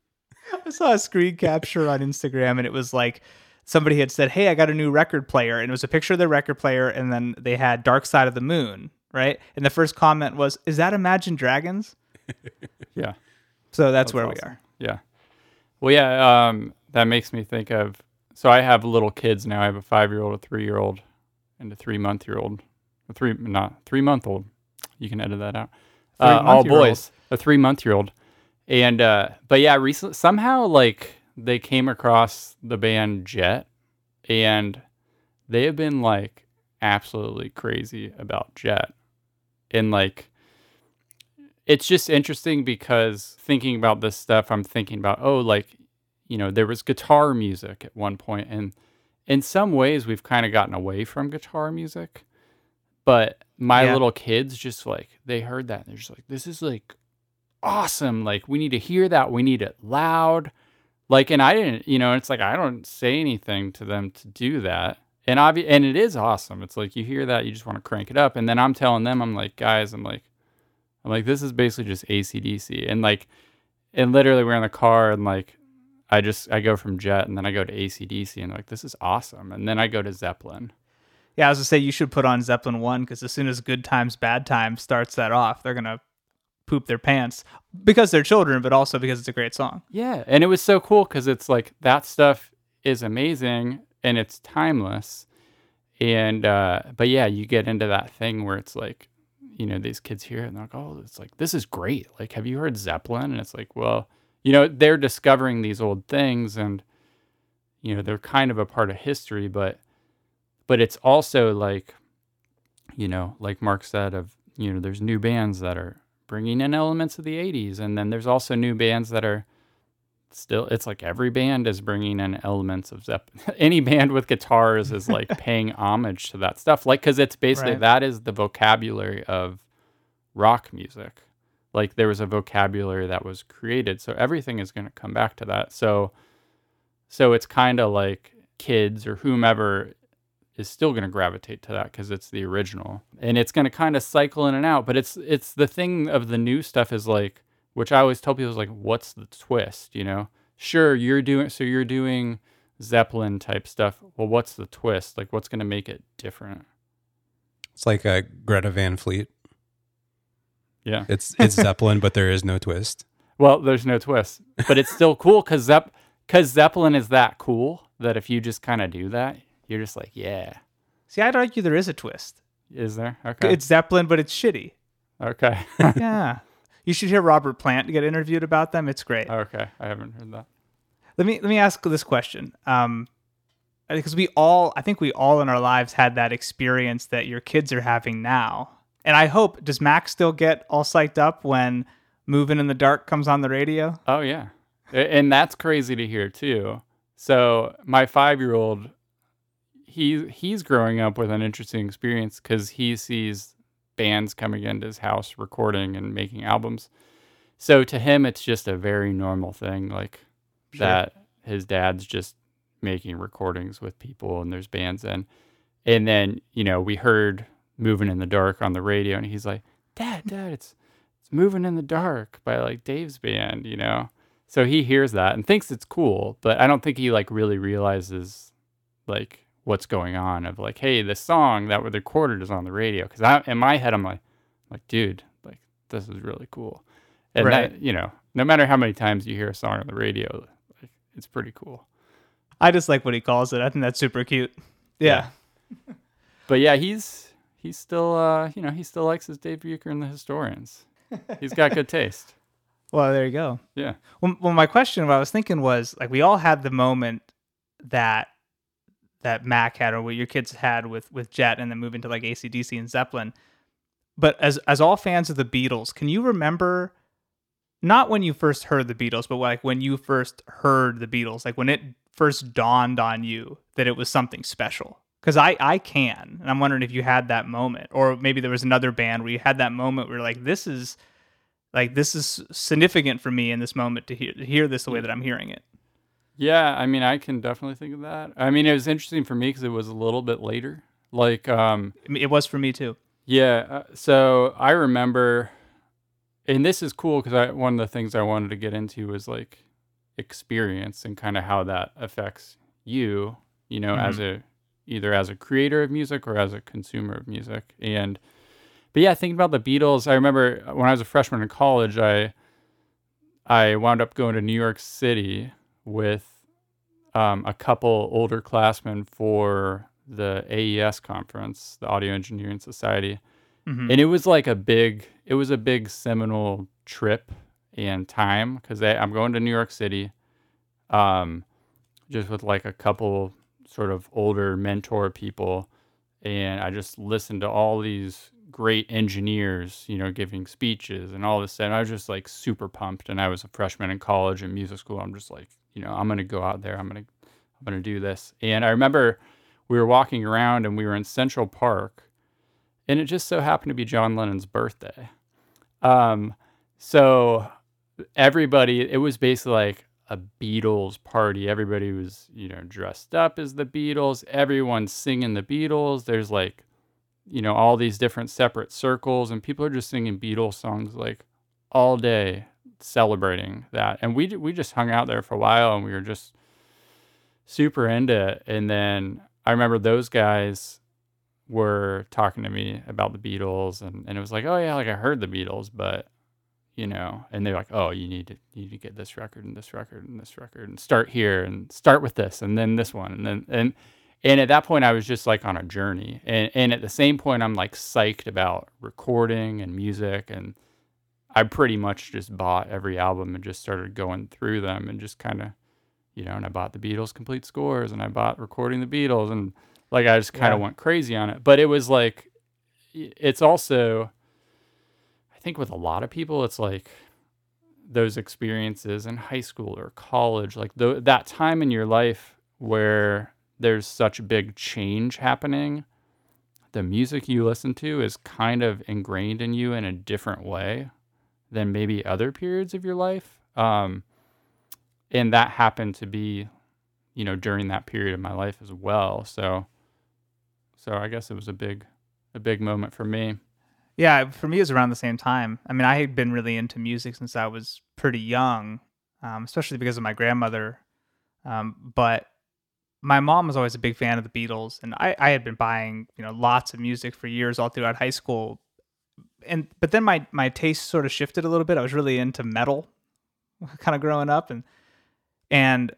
A: I saw a screen capture on Instagram and it was like somebody had said, "Hey, I got a new record player." And it was a picture of the record player and then they had Dark Side of the Moon, right? And the first comment was, "Is that Imagine Dragons?"
C: Yeah.
A: So that's, where we are.
C: Yeah. Well, yeah. Um, that makes me think of. So I have little kids now. I have a five-year-old, a three-year-old, and a three-month-year-old. A three, not three-month-old. You can edit that out. Uh, all boys. A three-month-year-old. And uh, but yeah, recently somehow like they came across the band Jet, and they have been like absolutely crazy about Jet, and like it's just interesting because thinking about this stuff, I'm thinking about, oh, like, you know, there was guitar music at one point, and in some ways, we've kind of gotten away from guitar music. But my
A: Yeah.
C: little kids just like, they heard that, and they're just like, this is like awesome. Like, we need to hear that. We need it loud. Like, and I didn't, you know, it's like, I don't say anything to them to do that. And obvi- and it is awesome. It's like you hear that, you just want to crank it up. And then I'm telling them, I'm like, guys, I'm like, I'm like, this is basically just ACDC. And like, and literally we're in the car and like, I just, I go from Jet and then I go to ACDC and like, this is awesome. And then I go to Zeppelin.
A: Yeah, I was gonna say you should put on Zeppelin one because as soon as Good Times Bad Times starts that off, they're gonna poop their pants because they're children, but also because it's a great song.
C: Yeah. And it was so cool because it's like that stuff is amazing and it's timeless. And, uh, but yeah, you get into that thing where it's like, you know, these kids hear it and they're like, oh, it's like, this is great. Like, have you heard Zeppelin? And it's like, well, you know, they're discovering these old things and, you know, they're kind of a part of history, but, but it's also like, you know, like Mark said, of, you know, there's new bands that are bringing in elements of the 80s. And then there's also new bands that are, still it's like every band is bringing in elements of Zepp. Any band with guitars is like paying homage to that stuff, like because it's basically
A: Right.
C: that is the vocabulary of rock music. Like there was a vocabulary that was created, so everything is going to come back to that. So, so it's kind of like kids or whomever is still going to gravitate to that because it's the original, and it's going to kind of cycle in and out. But it's it's the thing of the new stuff is like which I always tell people is like, what's the twist? You know, sure you're doing so you're doing Zeppelin type stuff. Well, what's the twist? Like, what's going to make it different?
B: It's like a Greta Van Fleet.
C: Yeah.
B: It's it's Zeppelin, but there is no twist.
C: Well, there's no twist, but it's still cool because Zepp because Zeppelin is that cool that if you just kind of do that, you're just like, yeah.
A: See, I'd argue there is a twist.
C: Is there? Okay.
A: It's Zeppelin, but it's shitty.
C: okay.
A: yeah, you should hear Robert Plant get interviewed about them. It's great.
C: okay. I haven't heard that.
A: let me let me ask this question um because we all i think we all in our lives had that experience that your kids are having now and i hope does max still get all psyched up when moving in the dark comes on the radio
C: Oh yeah, and that's crazy to hear too. So my five year old, he he's growing up with an interesting experience because he sees bands coming into his house recording and making albums. So to him, it's just a very normal thing, like
A: Sure.
C: that his dad's just making recordings with people and there's bands in. And then you know we heard "Moving in the Dark" on the radio, and he's like, "Dad, Dad, it's it's moving in the dark by like Dave's band, you know. So he hears that and thinks it's cool, but I don't think he like really realizes like what's going on of like, hey, the song that was recorded is on the radio. Because I in my head I'm like, like, dude, like this is really cool. And
A: Right.
C: that, you know, no matter how many times you hear a song on the radio, like, it's pretty cool.
A: i just like what he calls it i think that's super cute yeah,
C: But yeah, he's he's still uh, you know, he still likes his Dave Bucher and the Historians. He's got good taste.
A: well there you go
C: Yeah.
A: well, well my question what i was thinking was like we all had the moment that that mac had or what your kids had with with jet and then moving to like acdc and zeppelin but as as all fans of the beatles can you remember not when you first heard the beatles but like when you first heard the beatles like when it first dawned on you that it was something special because i i can and i'm wondering if you had that moment or maybe there was another band where you had that moment where you're like this is like this is significant for me in this moment to hear to hear this the way that I'm hearing it.
C: Yeah, I mean, I can definitely think of that. I mean, it was interesting for me because it was a little bit later. Like, um,
A: It was for me too.
C: yeah. Uh, so I remember, and this is cool because I one of the things I wanted to get into was like experience and kind of how that affects you. You know, as a either as a creator of music or as a consumer of music. And but yeah, thinking about the Beatles, I remember when I was a freshman in college, I I wound up going to New York City with um, a couple older classmen for the AES conference, the Audio Engineering Society,
A: Mhm.
C: and it was like a big, it was a big seminal trip and time because I'm going to New York City, um, just with like a couple sort of older mentor people, and I just listened to all these great engineers, you know, giving speeches and all this. And I was just like super pumped. And I was a freshman in college and music school. I'm just like, you know, I'm gonna go out there. I'm gonna, I'm gonna do this. And I remember we were walking around and we were in Central Park, and it just so happened to be John Lennon's birthday. Um, so everybody, it was basically like a Beatles party. Everybody was, you know, dressed up as the Beatles. Everyone's singing the Beatles. There's like you know, all these different separate circles, and people are just singing Beatles songs like all day, celebrating that. And we we just hung out there for a while, and we were just super into it. And then I remember those guys were talking to me about the Beatles, and, and it was like, oh yeah, like I heard the Beatles, but you know, and they're like, oh, you need to you need to get this record and this record and this record and start here and start with this and then this one. And then and and at that point i was just like on a journey. And, and at the same point i'm like psyched about recording and music. And i pretty much just bought every album and just started going through them and just kind of you know and i bought the beatles complete scores and i bought recording the beatles. And like i just kind of
A: Yeah.
C: went crazy on it. But it was like it's also think with a lot of people it's like those experiences in high school or college like the, that time in your life where there's such big change happening the music you listen to is kind of ingrained in you in a different way than maybe other periods of your life. Um, and that happened to be you know during that period of my life as well. So so i guess it was a big a big moment for me
A: Yeah, for me, it was around the same time. I mean, I had been really into music since I was pretty young, um, especially because of my grandmother. Um, but my mom was always a big fan of the Beatles, and I, I had been buying you know lots of music for years all throughout high school. And but then my my taste sort of shifted a little bit. I was really into metal, kind of growing up, and and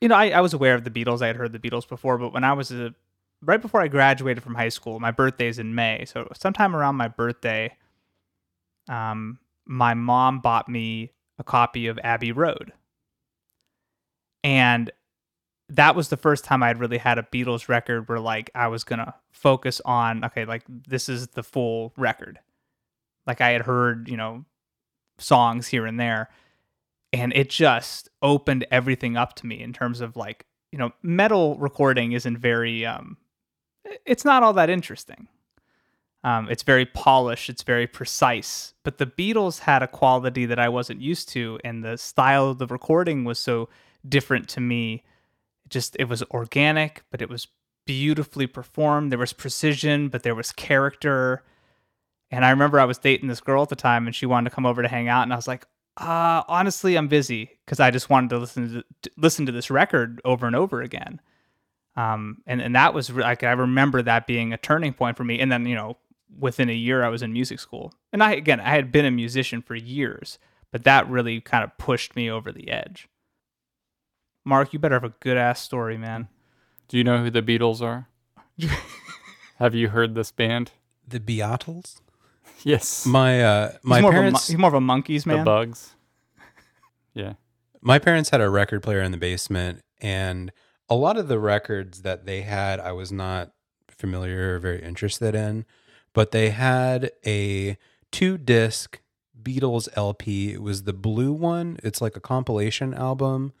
A: you know I, I was aware of the Beatles. I had heard the Beatles before, but when I was a right before I graduated from high school, my birthday is in May. So sometime around my birthday, um, my mom bought me a copy of Abbey Road. And that was the first time I'd really had a Beatles record where like I was gonna focus on, okay, like this is the full record. Like I had heard, you know, songs here and there. And it just opened everything up to me in terms of like, you know, metal recording isn't very um it's not all that interesting. Um, it's very polished, it's very precise. But the Beatles had a quality that I wasn't used to, and the style of the recording was so different to me. It just it was organic, but it was beautifully performed. There was precision, but there was character. And I remember I was dating this girl at the time, and she wanted to come over to hang out, and I was like, uh, honestly, I'm busy because I just wanted to listen to, to listen to this record over and over again um, and and that was like I remember that being a turning point for me. And then you know, within a year, I was in music school, and I again I had been a musician for years, but that really kind of pushed me over the edge. Mark, you better have a good ass story, man.
C: do you know who the beatles are have you heard this band
B: The Beatles.
C: yes
B: My uh, my
A: he's more
B: parents
A: of a, mon- he's more of a
C: Monkees
A: man.
C: the bugs yeah
B: my parents had a record player in the basement and a lot of the records that they had i was not familiar or very interested in but they had a two disc beatles lp it was the blue one. It's like a compilation album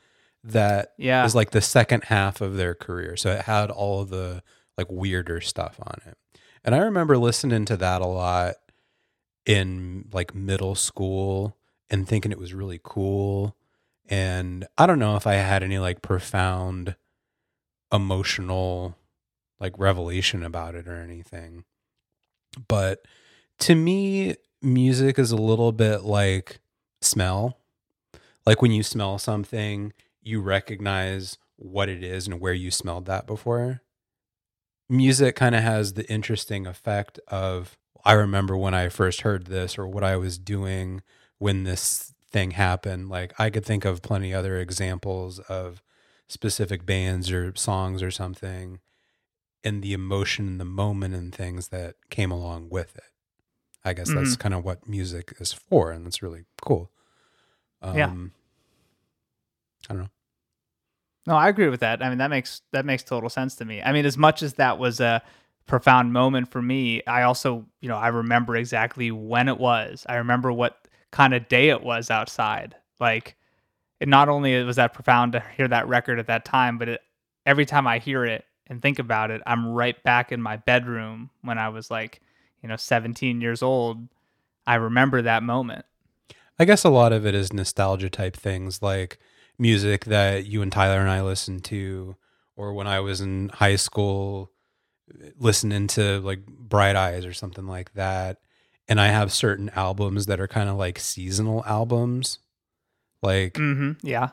B: that
A: Yeah.
B: is like the second half of their career. So it had all of the like weirder stuff on it. And i remember listening to that a lot in like middle school and thinking it was really cool. And I don't know if I had any like profound emotional like revelation about it or anything. But to me, music is a little bit like smell. Like when you smell something, you recognize what it is and where you smelled that before. Music kind of has the interesting effect of I remember when I first heard this or what I was doing when this thing happened. Like I could think of plenty other examples of specific bands or songs or something and the emotion and the moment and things that came along with it. I guess that's kind of what music is for, and that's really cool. Um,
A: Yeah.
B: I don't know.
A: No, I agree with that. I mean, that makes that makes total sense to me. I mean, as much as that was a profound moment for me, I also, you know, I remember exactly when it was. I remember what kind of day it was outside. Like, it not only was that profound to hear that record at that time, but it, every time I hear it and think about it, I'm right back in my bedroom when I was like, you know, 17 years old. I remember that moment.
B: I guess a lot of it is nostalgia type things like music that you and Tyler and I listened to, or when I was in high school, listening to like Bright Eyes or something like that. And I have certain albums that are kind of like seasonal albums, like
A: Mm-hmm. Yeah.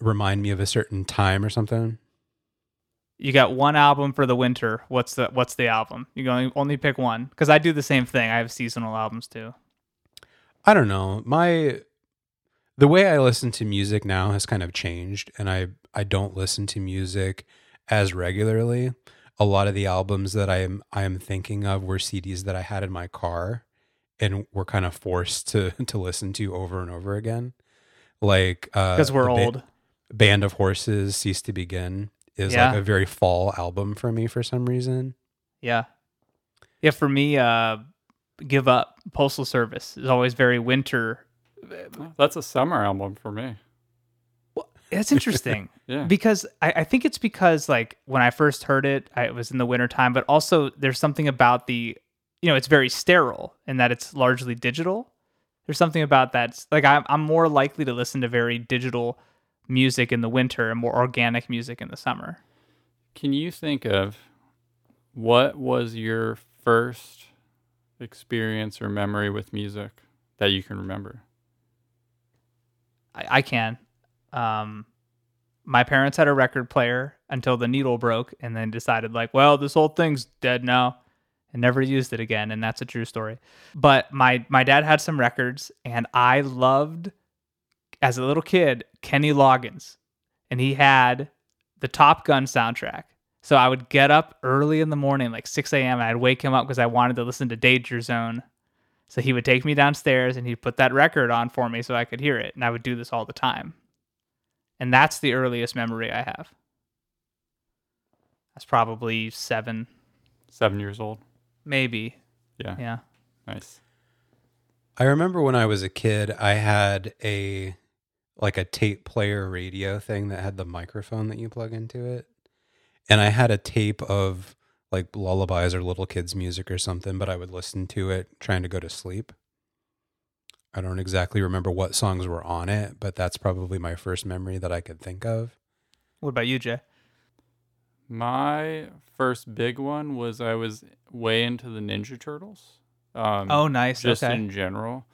B: remind me of a certain time or something.
A: you got one album for the winter. What's the what's the album? You only, only pick one because I do the same thing. I have seasonal albums too.
B: I don't know. My the way I listen to music now has kind of changed and I I don't listen to music as regularly. A lot of the albums that I am I am thinking of were CDs that I had in my car and were kind of forced to to listen to over and over again. Like uh
A: Because we're
B: the ba-
A: old.
B: Band of Horses Cease to Begin is
A: Yeah.
B: like a very fall album for me for some reason.
A: Yeah. Yeah, for me, uh Give Up, Postal Service is always very winter.
C: That's a summer album for me.
A: Well, it's interesting.
C: Yeah.
A: because I, I think it's because like when I first heard it, I, it was in the wintertime, but also there's something about the, you know, it's very sterile in that it's largely digital. There's something about that. Like I'm, I'm more likely to listen to very digital music in the winter and more organic music in the summer.
C: Can you think of what was your first experience or memory with music that you can remember?
A: I, I can. Um, my parents had a record player until the needle broke and then decided like, well, this whole thing's dead now and never used it again. And that's a true story. But my, my dad had some records and I loved as a little kid, Kenny Loggins and he had the Top Gun soundtrack. So I would get up early in the morning, like 6 a.m., and I'd wake him up because I wanted to listen to Danger Zone. So he would take me downstairs and he'd put that record on for me so I could hear it. And I would do this all the time. And that's the earliest memory I have. That's probably seven,
C: Seven years old.
A: Maybe.
C: Yeah.
A: Yeah.
C: Nice.
B: I remember when I was a kid, I had a like a tape player radio thing that had the microphone that you plug into it. And I had a tape of like lullabies or little kids music or something, but I would listen to it trying to go to sleep. I don't exactly remember what songs were on it, but that's probably my first memory that I could think of.
A: What about you, Jay?
C: My first big one was I was way into the Ninja Turtles. Um,
A: Oh, nice.
C: Just
A: okay.
C: in general.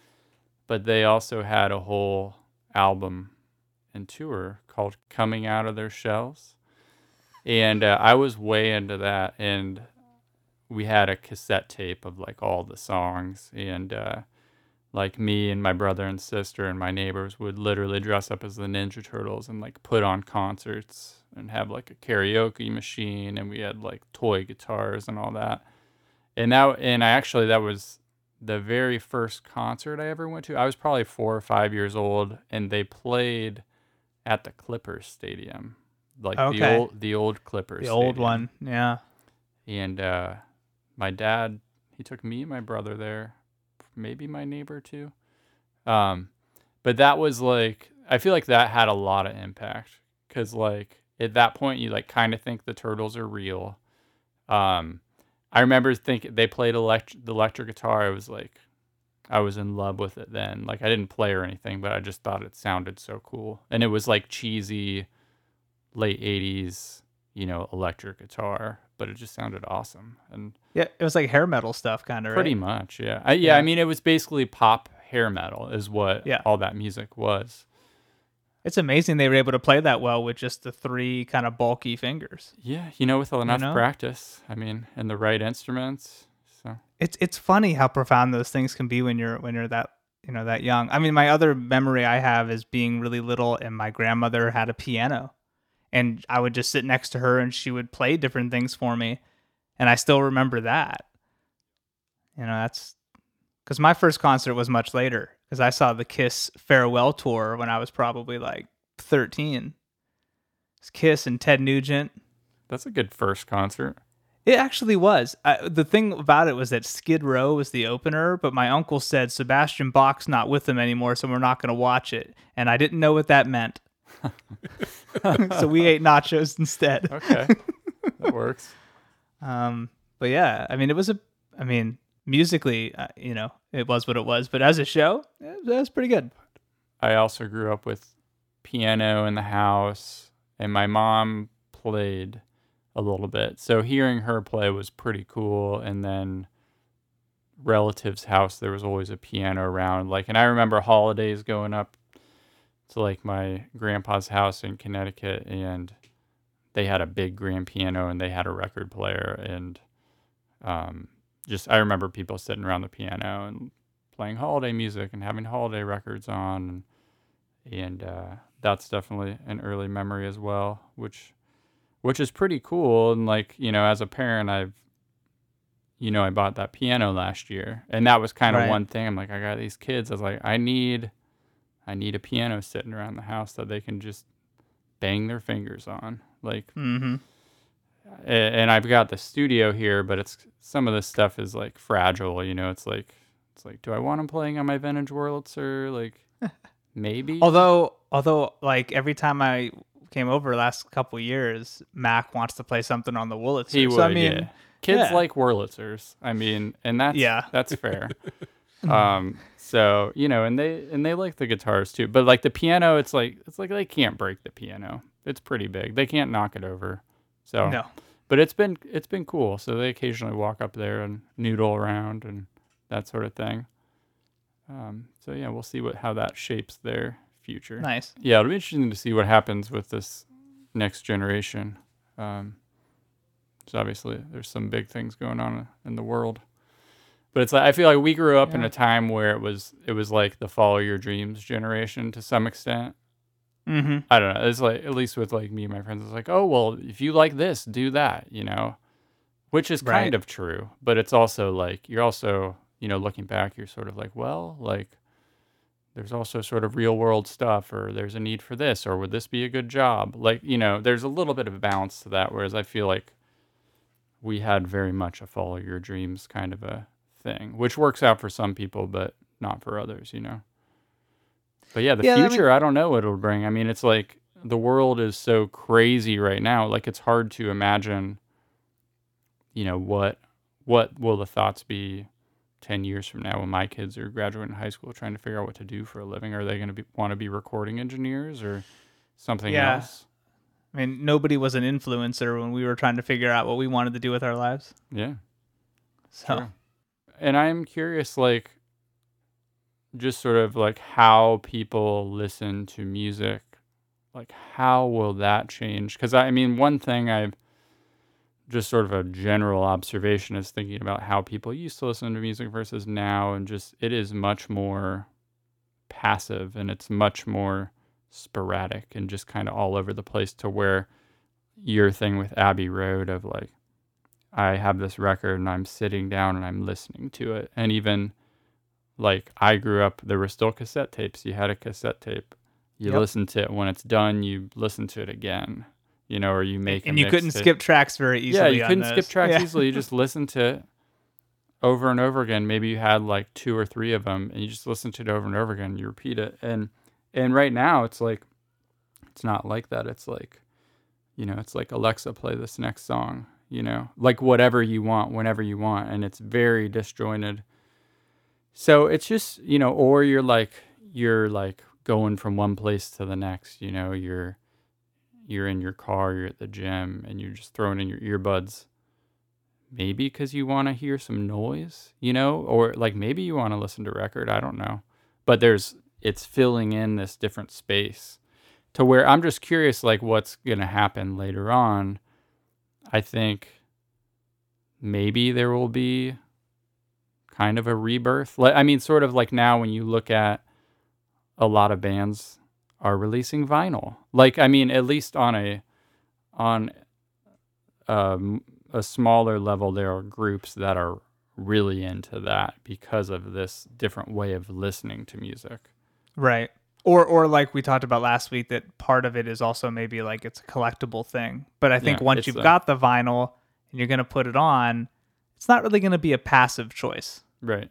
C: But they also had a whole album and tour called Coming Out of Their Shells. And uh, I was way into that. And we had a cassette tape of like all the songs. And uh, like me and my brother and sister and my neighbors would literally dress up as the Ninja Turtles and like put on concerts and have like a karaoke machine. And we had like toy guitars and all that. And that, and I actually, that was the very first concert I ever went to. I was probably four or five years old, and they played at the Clippers Stadium, like the old the old Clippers.
A: the old one. Yeah.
C: And uh, my dad, he took me and my brother there, maybe my neighbor too. Um, but that was like, I feel like that had a lot of impact because like at that point you like kind of think the turtles are real. Um, I remember thinking they played elect- the electric guitar. I was like, I was in love with it then. Like I didn't play or anything, but I just thought it sounded so cool. And it was like cheesy, late '80s, you know, electric guitar, but it just sounded awesome. And
A: Yeah. It was like hair metal stuff, kind of,
C: pretty
A: right?
C: much, yeah. I, yeah, I mean, it was basically pop hair metal, is what
A: Yeah.
C: all that music was.
A: It's amazing they were able to play that well with just the three kind of bulky fingers.
C: Yeah, you know, with enough
A: know?
C: practice, I mean, and the right instruments. So
A: it's it's funny how profound those things can be when you're when you're that you know that young. I mean, my other memory I have is being really little, and my grandmother had a piano, and I would just sit next to her and she would play different things for me. And I still remember that. You know, that's because my first concert was much later because I saw the Kiss farewell tour when I was probably like 13. It's Kiss and Ted Nugent.
C: That's a good first concert.
A: It actually was. I, the thing about it was that Skid Row was the opener, but my uncle said Sebastian Bach's not with them anymore, so we're not going to watch it. And I didn't know what that meant. so we ate nachos instead.
C: Okay. that works.
A: Um, but yeah, I mean, it was a, I mean, musically, uh, you know, it was what it was, but as a show, it, was pretty good.
C: I also grew up with piano in the house, and my mom played a little bit. So hearing her play was pretty cool. And then relatives' house, there was always a piano around. Like, and I remember holidays going up to like my grandpa's house in Connecticut, and they had a big grand piano and they had a record player and um, just I remember people sitting around the piano and playing holiday music and having holiday records on and, and uh, that's definitely an early memory as well which which is pretty cool and like you know as a parent I've you know I bought that piano last year and that was kind of
A: Right.
C: one thing I'm like I got these kids I was like I need I need a piano sitting around the house that they can just bang their fingers on like
A: Mm-hmm.
C: and I've got the studio here, but it's some of this stuff is like fragile. You know, it's like it's like, do I want him playing on my vintage Wurlitzer? Like, maybe.
A: Although, although, like every time I came over last couple years, Mac wants to play something on the Wurlitzer.
C: he would.
A: so I mean,
C: yeah. Kids
A: yeah.
C: like Wurlitzers. I mean, and that's
A: Yeah.
C: that's fair. Um, so you know, and they and they like the guitars too. But like the piano, it's like it's like they can't break the piano. It's pretty big. They can't knock it over. So
A: no,
C: but it's been it's been cool. So they occasionally walk up there and noodle around and that sort of thing. Um, so yeah, we'll see what how that shapes their future.
A: nice.
C: Yeah, it'll be interesting to see what happens with this next generation. Um, so obviously, there's some big things going on in the world. But it's like I feel like we grew up in a time where it was it was like the follow your dreams generation to some extent.
A: Mm-hmm.
C: I don't know. It's like at least with like me and my friends, it's like, oh well, if you like this, do that, you know, which is kind of true. But it's also like you're also you know looking back, you're sort of like, well, like there's also sort of real world stuff, or there's a need for this, or would this be a good job? Like you know, there's a little bit of a balance to that. Whereas I feel like we had very much a follow your dreams kind of a thing, which works out for some people, but not for others, you know. But yeah, the
A: Yeah, I mean-
C: future, I don't know what it'll bring. I mean, it's like the world is so crazy right now. Like it's hard to imagine, you know, what what will the thoughts be 10 years from now when my kids are graduating high school trying to figure out what to do for a living? Are they going to be want to be recording engineers or something
A: Yeah.
C: else?
A: I mean, nobody was an influencer when we were trying to figure out what we wanted to do with our lives.
C: Yeah.
A: So.
C: And I'm curious, like, just sort of like how people listen to music. Like, how will that change? Because I mean, one thing I've just sort of a general observation is thinking about how people used to listen to music versus now, and just it is much more passive and it's much more sporadic and just kind of all over the place to where your thing with Abbey Road of like, I have this record and I'm sitting down and I'm listening to it. And even like I grew up, there were still cassette tapes. You had a cassette tape. You
A: Yep.
C: listen to it when it's done. You listen to it again. You know, or you make.
A: and you couldn't
C: mixtape.
A: skip tracks very easily.
C: Yeah, you couldn't skip tracks
A: Yeah.
C: easily. You just listened to it over and over again. Maybe you had like two or three of them, and you just listen to it over and over again. You repeat it, and and right now it's like it's not like that. It's like you know, it's like Alexa, play this next song. You know, like whatever you want, whenever you want, and it's very disjointed. So it's just you know, or you're like you're like going from one place to the next. You know, you're you're in your car, you're at the gym, and you're just throwing in your earbuds. Maybe because you want to hear some noise, you know, or like maybe you want to listen to record. I don't know, but there's it's filling in this different space to where I'm just curious, like what's gonna happen later on. I think maybe there will be kind of a rebirth. I mean, sort of like now when you look at a lot of bands are releasing vinyl. Like I mean, at least on a on um, a smaller level, there are groups that are really into that because of this different way of listening to music.
A: Right. Or or like we talked about last week that part of it is also maybe like it's a collectible thing. But I think
C: Yeah,
A: once you've
C: a-
A: got the vinyl and you're going to put it on, it's not really going to be a passive choice.
C: Right.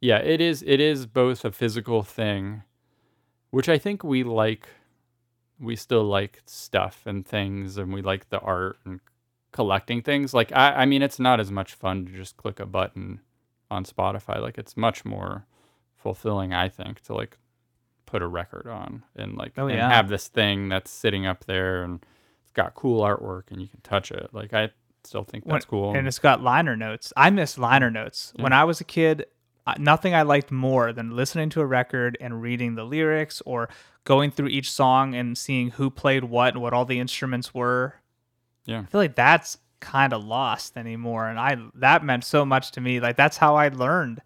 C: Yeah, it is it is both a physical thing, which I think we like we still like stuff and things and we like the art and collecting things. Like I I mean it's not as much fun to just click a button on Spotify. Like it's much more fulfilling I think to like put a record on and like
A: Oh,
C: and
A: yeah.
C: have this thing that's sitting up there and it's got cool artwork and you can touch it. Like I still think
A: When-
C: that's cool.
A: And it's got liner notes. I miss liner notes. When I was a kid, nothing I liked more than listening to a record and reading the lyrics or going through each song and seeing who played what and what all the instruments were.
C: Yeah.
A: I feel like that's kind of lost anymore and I that meant so much to me. Like that's how I learned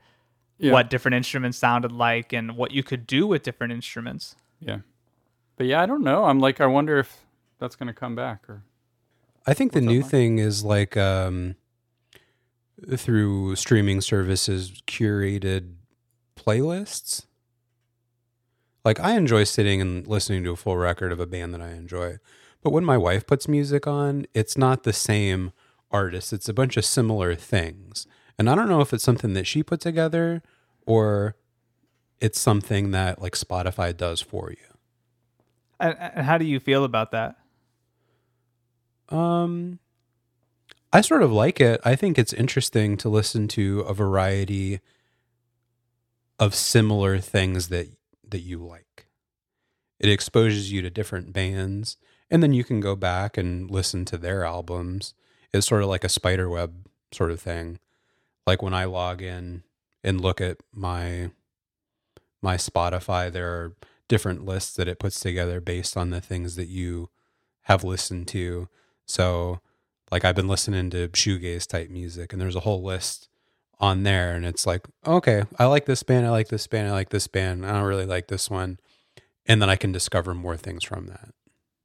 C: Yeah.
A: what different instruments sounded like and what you could do with different instruments.
C: Yeah. But yeah, I don't know. I'm like, I wonder if that's going to come back or.
B: I think the new
C: Mike?
B: thing is like um, through streaming services, curated playlists. Like I enjoy sitting and listening to a full record of a band that I enjoy, but when my wife puts music on, it's not the same artist. It's a bunch of similar things, and I don't know if it's something that she put together or it's something that like Spotify does for you.
A: And, and how do you feel about that?
B: Um, I sort of like it. I think it's interesting to listen to a variety of similar things that that you like. It exposes you to different bands, and then you can go back and listen to their albums. It's sort of like a spider web sort of thing. Like when I log in and look at my my Spotify, there are different lists that it puts together based on the things that you have listened to. So, like I've been listening to shoegaze type music, and there's a whole list on there, and it's like, okay, I like this band, I like this band, I like this band, I don't really like this one, and then I can discover more things from that.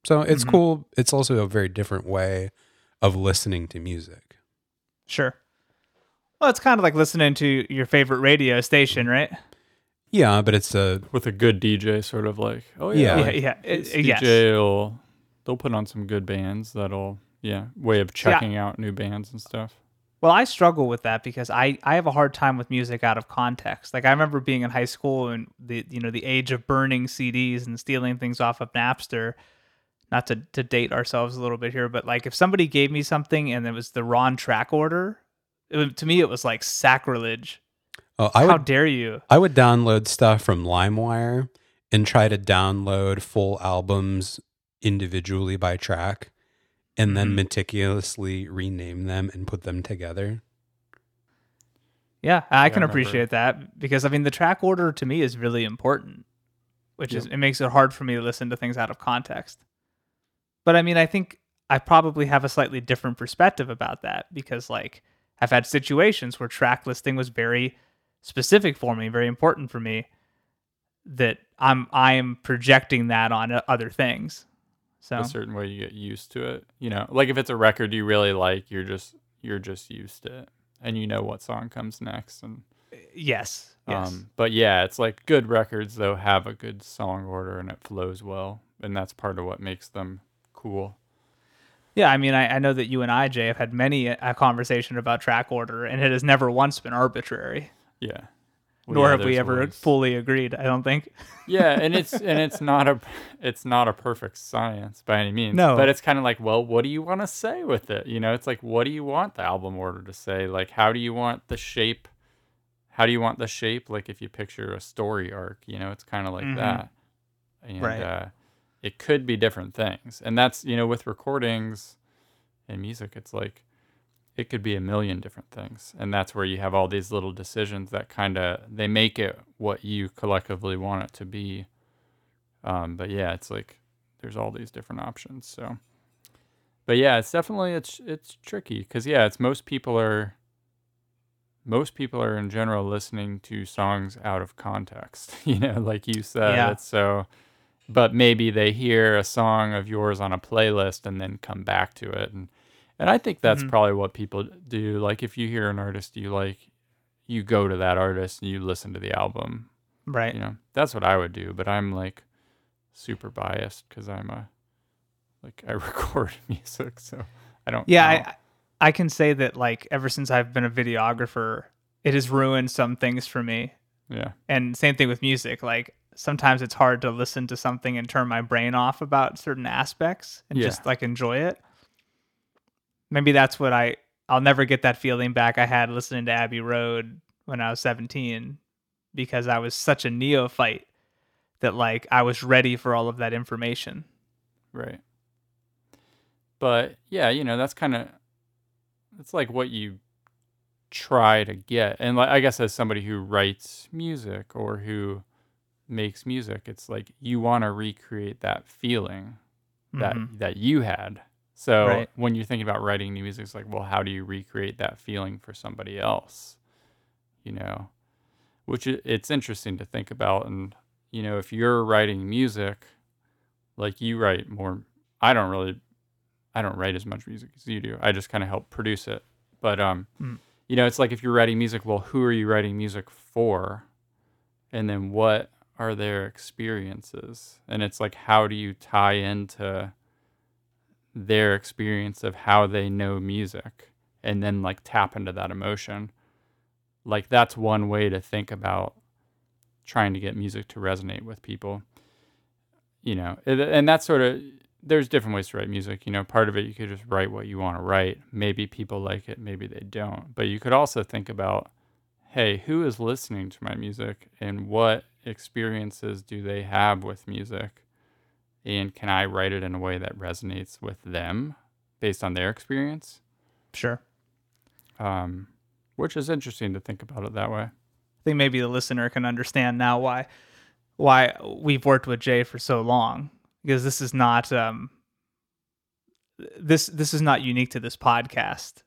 B: So it's
A: Mhm.
B: cool. It's also a very different way of listening to music.
A: Sure. Well, it's kind of like listening to your favorite radio station, right?
B: Yeah, but it's a
C: with a good DJ, sort of like, oh
B: Yeah.
C: yeah,
A: Yeah, yeah.
C: this
A: it- yes.
C: DJ will they'll put on some good bands that'll yeah way of
A: See, I-
C: checking out new bands and stuff.
A: Well, I struggle with that because I, I have a hard time with music out of context. Like I remember being in high school and the you know the age of burning CDs and stealing things off of Napster. Not to, to date ourselves a little bit here, but like if somebody gave me something and it was the wrong track order, it, to me it was like sacrilege.
B: oh, I
A: How
B: would
A: dare you?
B: I would download stuff from LimeWire and try to download full albums individually by track and then
A: Mhm.
B: meticulously rename them and put them together.
A: Yeah, I
C: I
A: can
C: remember.
A: appreciate that because I mean the track order to me is really important, which is it makes it hard for me to listen to things out of context. But I mean, I think I probably have a slightly different perspective about that because like I've had situations where track listing was very specific for me, very important for me that I'm I am projecting that on other things. So
C: A certain way you get used to it. You know, like if it's a record you really like, you're just you're just used to it, and you know what song comes next. And
A: yes, yes.
C: um, but yeah, it's like good records though have a good song order and it flows well, and that's part of what makes them cool.
A: Yeah, I mean, I, I know that you and I, Jay, have had many a, conversation about track order, and it has never once been arbitrary.
C: Yeah. Well,
A: Nor
C: yeah,
A: have we ever
C: always-
A: fully agreed. I don't think.
C: yeah and it's and it's not a it's not a perfect science by any means
A: No.
C: but it's kind of like well what do you want to say with it you know it's like what do you want the album order to say like how do you want the shape how do you want the shape like if you picture a story arc you know it's kind of like
A: Mhm.
C: that and
A: Right.
C: uh, it could be different things. And that's you know with recordings and music it's like it could be a million different things. And that's where you have all these little decisions that kind of they make it what you collectively want it to be. Um, but yeah it's like there's all these different options so. But yeah it's definitely it's it's tricky because yeah it's most people are most people are in general listening to songs out of context you know like you said
A: Yeah.
C: so but maybe they hear a song of yours on a playlist and then come back to it and and I think that's
A: Mhm.
C: probably what people do like if you hear an artist you like you go to that artist and you listen to the album
A: Right.
C: you know that's what I would do but I'm like super biased cuz I'm a like I record music so I don't
A: Yeah,
C: know.
A: I I can say that like ever since I've been a videographer, it has ruined some things for me.
C: yeah
A: And same thing with music. Like sometimes it's hard to listen to something and turn my brain off about certain aspects and
C: Yeah.
A: just like enjoy it. Maybe that's what I I'll never get that feeling back I had listening to Abbey Road when I was 17 because I was such a neophyte that like I was ready for all of that information.
C: Right. But yeah, you know, that's kind of it's like what you try to get. And like I guess as somebody who writes music or who makes music, it's like you want to recreate that feeling that
A: Mhm.
C: that you had. So
A: Right.
C: when you're thinking about writing new music, it's like, well, how do you recreate that feeling for somebody else? You know, which it's interesting to think about. And you know, if you're writing music, like you write more, I don't really, I don't write as much music as you do. I just kind of help produce it. But um,
A: Mm.
C: you know, it's like if you're writing music, well, who are you writing music for? And then what are their experiences? And it's like, how do you tie into their experience of how they know music and then like tap into that emotion? Like, that's one way to think about trying to get music to resonate with people. You know, and- that's sort of, there's different ways to write music. You know, part of it, you could just write what you want to write. Maybe people like it, maybe they don't. But you could also think about, hey, who is listening to my music and what experiences do they have with music? And can I write it in a way that resonates with them based on their experience?
A: Sure.
C: Um, which is interesting to think about it that way.
A: I think maybe the listener can understand now why why we've worked with Jay for so long because this is not um this this is not unique to this podcast.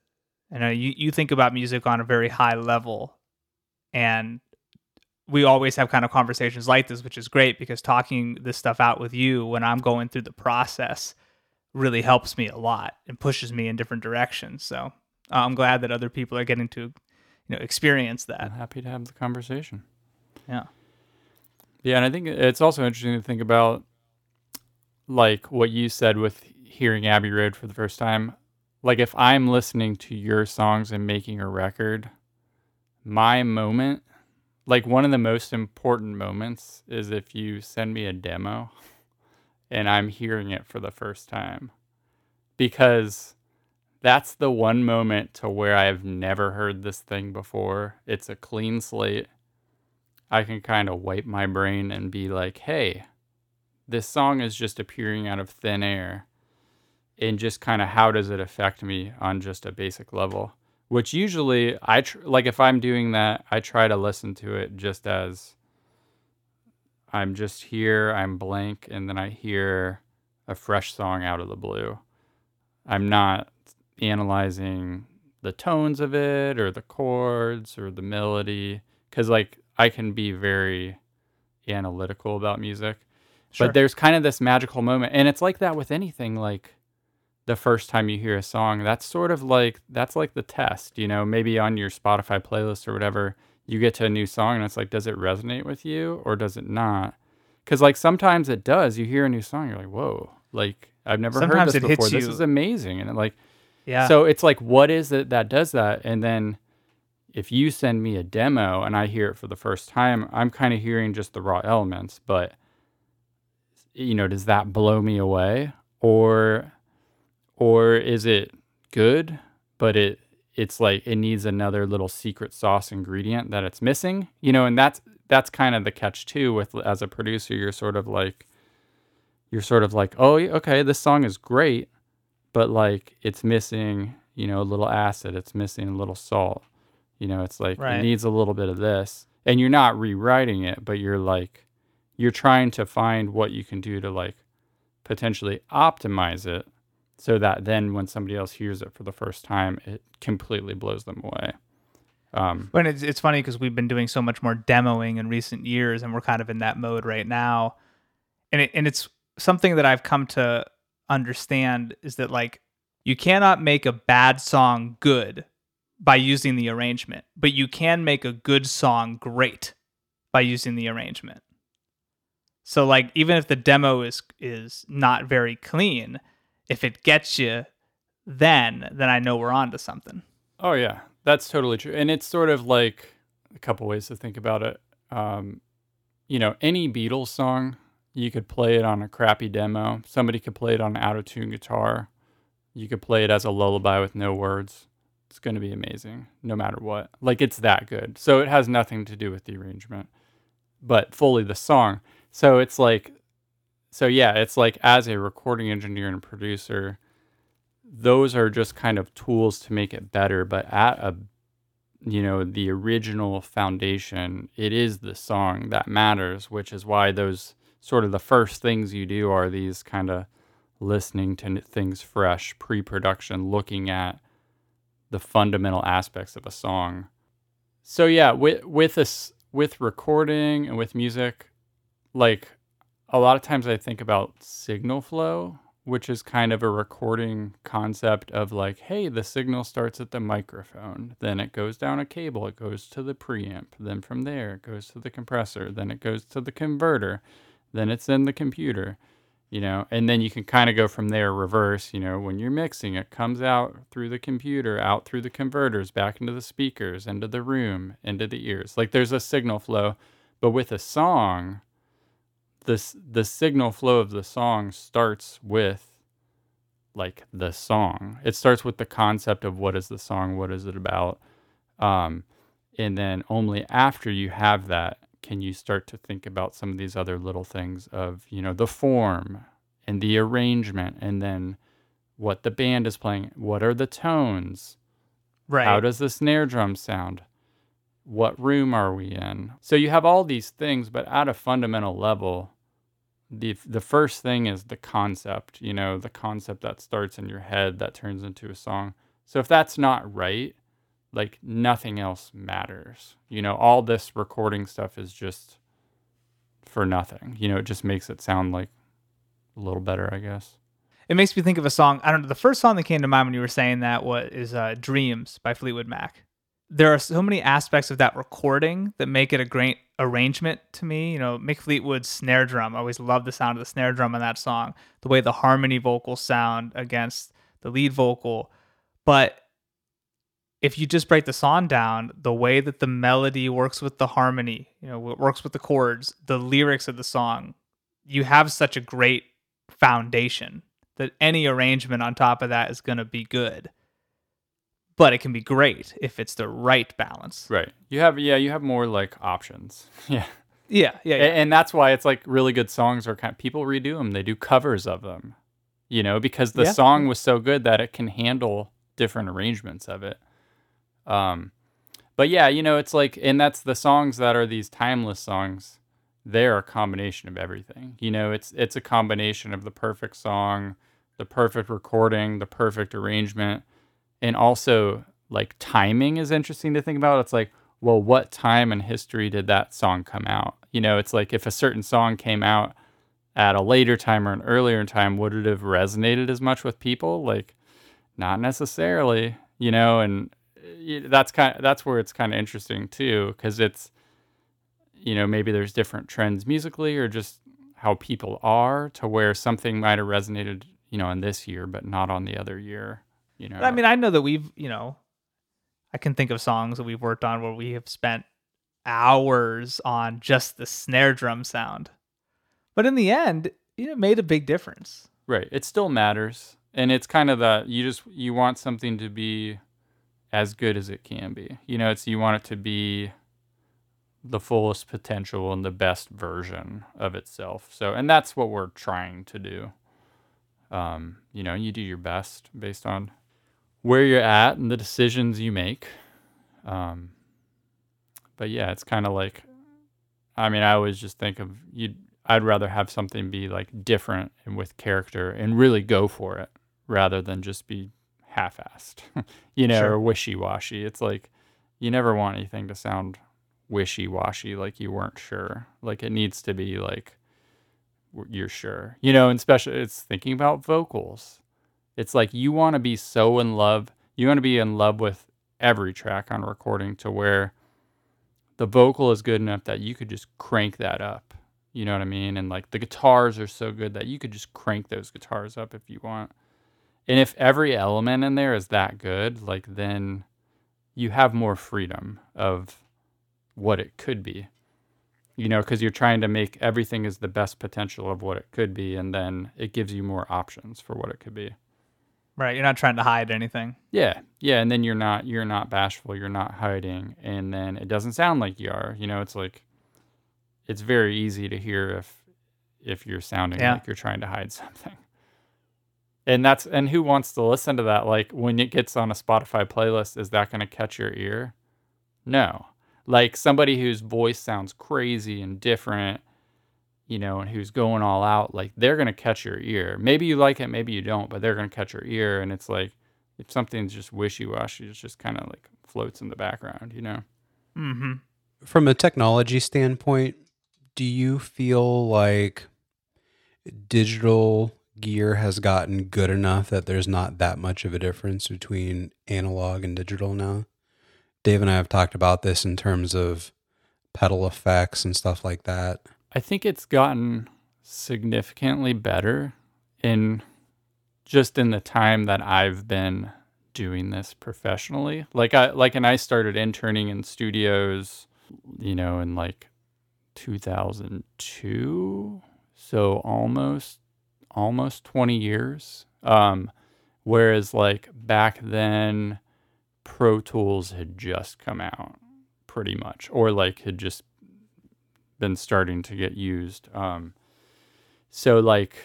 A: I know you you think about music on a very high level and we always have kind of conversations like this which is great because talking this stuff out with you when I'm going through the process really helps me a lot and pushes me in different directions. So uh, I'm glad that other people are getting to you know experience that.
C: I'm happy to have the conversation.
A: Yeah.
C: Yeah, and I think it's also interesting to think about like what you said with hearing Abbey Road for the first time. Like if I'm listening to your songs and making a record, my moment, like one of the most important moments is if you send me a demo and I'm hearing it for the first time. Because that's the one moment to where I've never heard this thing before. It's a clean slate. I can kind of wipe my brain and be like, hey, this song is just appearing out of thin air. And just kind of how does it affect me on just a basic level? Which usually I tr- like if I'm doing that, I try to listen to it just as I'm just here, I'm blank, and then I hear a fresh song out of the blue. I'm not analyzing the tones of it or the chords or the melody because like i can be very analytical about music
A: Sure.
C: but there's kind of this magical moment and it's like that with anything like the first time you hear a song that's sort of like that's like the test you know maybe on your spotify playlist or whatever you get to a new song and it's like does it resonate with you or does it not? Because like sometimes it does you hear a new song you're like whoa like i've never
A: Sometimes
C: heard this
A: it hits
C: before. This is amazing. And it like
A: Yeah.
C: so it's like, what is it that does that? And then if you send me a demo and I hear it for the first time, I'm kind of hearing just the raw elements, but you know, does that blow me away? Or or is it good, but it it's like it needs another little secret sauce ingredient that it's missing, you know, and that's that's kind of the catch too with as a producer, you're sort of like you're sort of like, "Oh, okay, this song is great, but like it's missing, you know, a little acid, it's missing a little salt. You know, it's like
A: Right.
C: it needs a little bit of this. And you're not rewriting it, but you're like you're trying to find what you can do to like potentially optimize it so that then when somebody else hears it for the first time, it completely blows them away. Um,
A: But it's, it's funny because we've been doing so much more demoing in recent years, and we're kind of in that mode right now. and it, and it's something that I've come to understand is that like you cannot make a bad song good by using the arrangement, but you can make a good song great by using the arrangement. So like even if the demo is is not very clean, if it gets you then then I know we're on to something.
C: Oh yeah, that's totally true. And it's sort of like a couple ways to think about it. Um, you know, any Beatles song, you could play it on a crappy demo. Somebody could play it on an out of tune guitar. You could play it as a lullaby with no words. It's going to be amazing no matter what. Like it's that good. So it has nothing to do with the arrangement, but fully the song. So it's like, so yeah, it's like as a recording engineer and producer, those are just kind of tools to make it better. But at a, you know, the original foundation, it is the song that matters, which is why those sort of the first things you do are these kind of listening to things fresh, pre production, looking at the fundamental aspects of a song. So yeah, with with this with recording and with music, like a lot of times I think about signal flow, which is kind of a recording concept of like, hey, the signal starts at the microphone, then it goes down a cable, it goes to the preamp, then from there it goes to the compressor, then it goes to the converter, then it's in the computer, you know, and then you can kind of go from there reverse, you know, when you're mixing, it comes out through the computer, out through the converters, back into the speakers, into the room, into the ears. Like there's a signal flow, but with a song, this the signal flow of the song starts with like the song. It starts with the concept of what is the song, what is it about, um, and then only after you have that can you start to think about some of these other little things of you know the form and the arrangement, and then what the band is playing, what are the tones,
A: Right.
C: how does the snare drum sound? What room are we in? So you have all these things, but at a fundamental level, the the first thing is the concept, you know, the concept that starts in your head that turns into a song. So if that's not right, like nothing else matters. You know, all this recording stuff is just for nothing. You know, it just makes it sound like a little better, I guess.
A: it makes me think of a song. I don't know. The first song that came to mind when you were saying that was is uh, "Dreams" by Fleetwood Mac. There are so many aspects of that recording that make it a great arrangement to me. You know, Mick Fleetwood's snare drum. I always love the sound of the snare drum on that song. The way the harmony vocals sound against the lead vocal, but if you just break the song down, the way that the melody works with the harmony, you know, works with the chords, the lyrics of the song, you have such a great foundation that any arrangement on top of that is going to be good. But it can be great if it's the right balance.
C: Right. You have yeah, you have more like options. Yeah.
A: Yeah, yeah, yeah.
C: And that's why it's like really good songs are kind of, people redo them. They do covers of them, you know, because the
A: Yeah.
C: song was so good that it can handle different arrangements of it. Um, but yeah, you know, it's like, and that's the songs that are these timeless songs. They're a combination of everything. You know, it's it's a combination of the perfect song, the perfect recording, the perfect arrangement, and also like timing is interesting to think about. It's like, well, what time in history did that song come out? You know, it's like if a certain song came out at a later time or an earlier time, would it have resonated as much with people? Like, not necessarily, you know, and that's kind of, that's where it's kind of interesting too, because it's, you know, maybe there's different trends musically or just how people are to where something might have resonated, you know, in this year, but not on the other year, you know.
A: I mean, I know that we've, you know, I can think of songs that we've worked on where we have spent hours on just the snare drum sound. But in the end, you know, it made a big difference.
C: Right. It still matters. And it's kind of that you just you want something to be as good as it can be. You know, it's you want it to be the fullest potential and the best version of itself. So, and that's what we're trying to do. Um, you know, you do your best based on where you're at and the decisions you make. Um, but yeah, it's kind of like, I mean, I always just think of you. I'd rather have something be like different and with character and really go for it rather than just be half-assed, you know,
A: Sure.
C: or wishy-washy. It's like you never want anything to sound wishy-washy, like you weren't sure. Like it needs to be like you're sure. You know, and especially it's thinking about vocals. It's like you want to be so in love. You want to be in love with every track on recording to where the vocal is good enough that you could just crank that up. You know what I mean? And like the guitars are so good that you could just crank those guitars up if you want. And if every element in there is that good, like then you have more freedom of what it could be. You know, because you're trying to make everything as the best potential of what it could be, and then it gives you more options for what it could be.
A: Right. You're not trying to hide anything.
C: Yeah, yeah, and then you're not you're not bashful, you're not hiding, and then it doesn't sound like you are. You know, it's like it's very easy to hear if if you're sounding
A: Yeah.
C: like you're trying to hide something. And that's and who wants to listen to that? Like when it gets on a Spotify playlist, is that going to catch your ear? No. Like somebody whose voice sounds crazy and different, you know, and who's going all out, like they're going to catch your ear. Maybe you like it, maybe you don't, but they're going to catch your ear. And it's like, if something's just wishy washy, it's just kind of like floats in the background, you know?
A: Mm-hmm.
B: From a technology standpoint, do you feel like digital gear has gotten good enough that there's not that much of a difference between analog and digital now? Dave and I have talked about this in terms of pedal effects and stuff like that.
C: I think it's gotten significantly better in just in the time that I've been doing this professionally. Like I like and I started interning in studios, you know, in like 2002, so almost almost 20 years. Um whereas like back then Pro Tools had just come out pretty much or like had just been starting to get used. Um, so like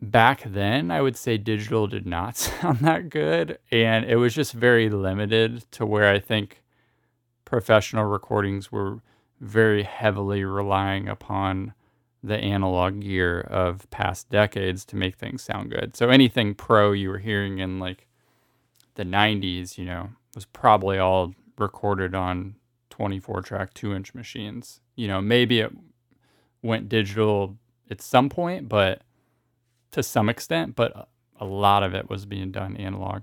C: back then, I would say digital did not sound that good, and it was just very limited to where I think professional recordings were very heavily relying upon the analog gear of past decades to make things sound good. So anything pro you were hearing in like the 90s, you know, was probably all recorded on 24 track 2 inch machines. You know, maybe it went digital at some point, but to some extent, but a lot of it was being done analog.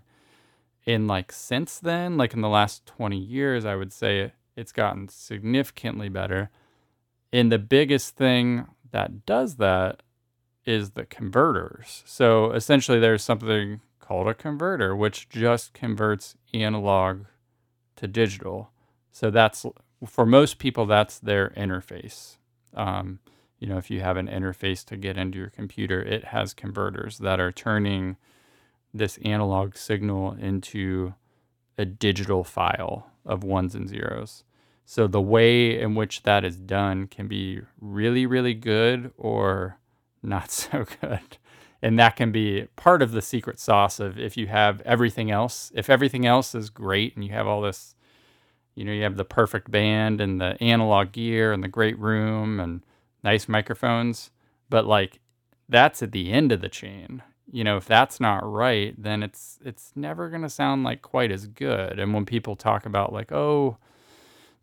C: And like since then, like in the last 20 years, I would say it's gotten significantly better. And the biggest thing that does that is the converters. So essentially, there's something called a converter, which just converts analog to digital. So that's for most people, that's their interface. Um, you know, if you have an interface to get into your computer, it has converters that are turning this analog signal into a digital file of ones and zeros. So the way in which that is done can be really, really good or not so good. And that can be part of the secret sauce of if you have everything else, if everything else is great and you have all this, you know, you have the perfect band and the analog gear and the great room and nice microphones, but like that's at the end of the chain. You know, if that's not right, then it's it's never going to sound like quite as good. And when people talk about like, "Oh,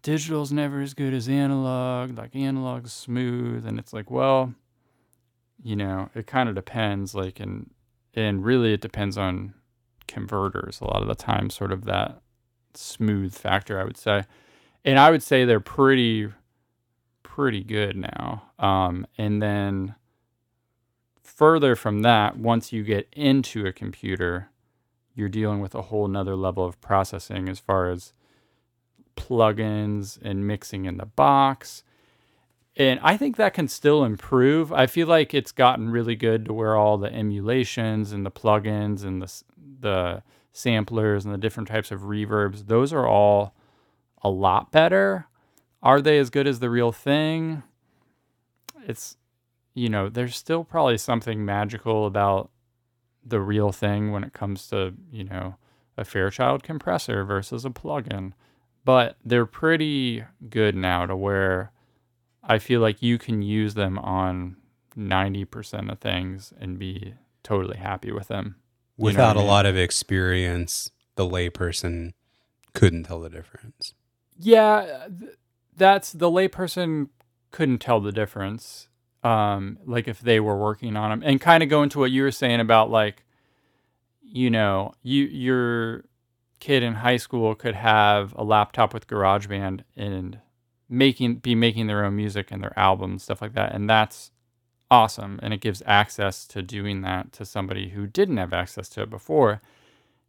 C: digital's never as good as analog, like analog's smooth." And it's like, "Well, you know, it kind of depends like and and really it depends on converters a lot of the time sort of that smooth factor, I would say. And I would say they're pretty pretty good now. Um, and then further from that, once you get into a computer, you're dealing with a whole nother level of processing as far as plugins and mixing in the box. And I think that can still improve. I feel like it's gotten really good to where all the emulations and the plugins and the the samplers and the different types of reverbs, those are all a lot better. Are they as good as the real thing? It's, you know, there's still probably something magical about the real thing when it comes to, you know, a Fairchild compressor versus a plugin. But they're pretty good now to where I feel like you can use them on 90% of things and be totally happy with them. You know
B: Without a
C: mean?
B: lot of experience, the layperson couldn't tell the difference.
C: Yeah, th- that's the layperson couldn't tell the difference. um, like if they were working on them, and kind of go into what you were saying about like, you know, you your kid in high school could have a laptop with GarageBand and making be making their own music and their albums stuff like that, and that's awesome, and it gives access to doing that to somebody who didn't have access to it before,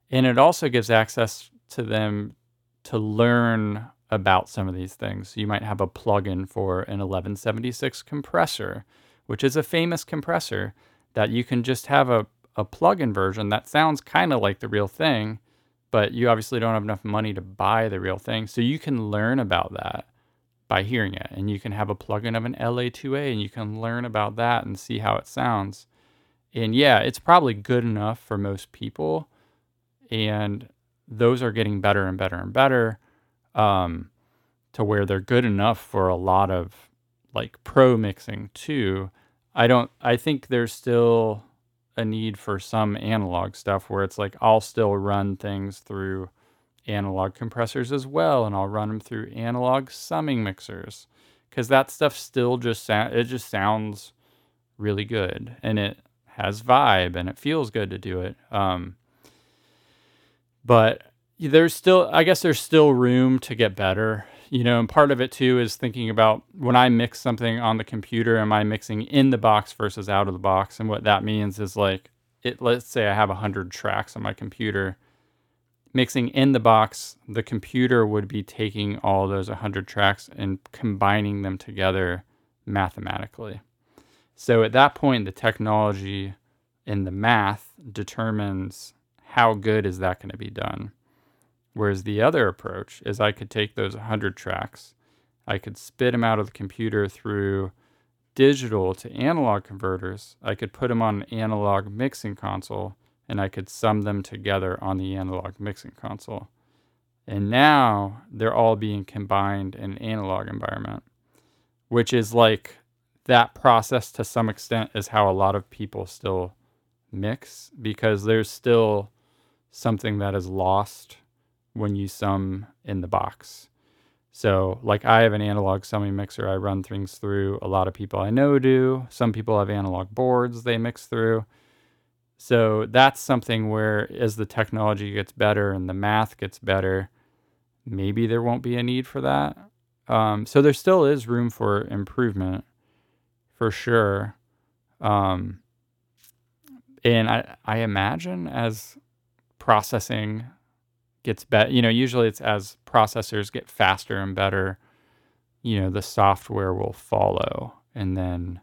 C: and it also gives access to them to learn about some of these things. You might have a plugin for an 1176 compressor, which is a famous compressor that you can just have a, a plugin version that sounds kind of like the real thing, but you obviously don't have enough money to buy the real thing. So you can learn about that by hearing it. And you can have a plugin of an LA2A and you can learn about that and see how it sounds. And yeah, it's probably good enough for most people. And those are getting better and better and better um, to where they're good enough for a lot of like pro mixing too. I don't. I think there's still a need for some analog stuff where it's like I'll still run things through analog compressors as well, and I'll run them through analog summing mixers because that stuff still just sound. It just sounds really good, and it has vibe, and it feels good to do it. Um, but there's still i guess there's still room to get better you know and part of it too is thinking about when i mix something on the computer am i mixing in the box versus out of the box and what that means is like it let's say i have 100 tracks on my computer mixing in the box the computer would be taking all those 100 tracks and combining them together mathematically so at that point the technology and the math determines how good is that going to be done Whereas the other approach is I could take those 100 tracks, I could spit them out of the computer through digital to analog converters. I could put them on an analog mixing console and I could sum them together on the analog mixing console. And now they're all being combined in an analog environment, which is like that process to some extent is how a lot of people still mix because there's still something that is lost when you sum in the box. So, like, I have an analog summing mixer I run things through. A lot of people I know do. Some people have analog boards they mix through. So, that's something where as the technology gets better and the math gets better, maybe there won't be a need for that. Um, so, there still is room for improvement for sure. Um, and I, I imagine as processing gets better. You know, usually it's as processors get faster and better, you know, the software will follow. And then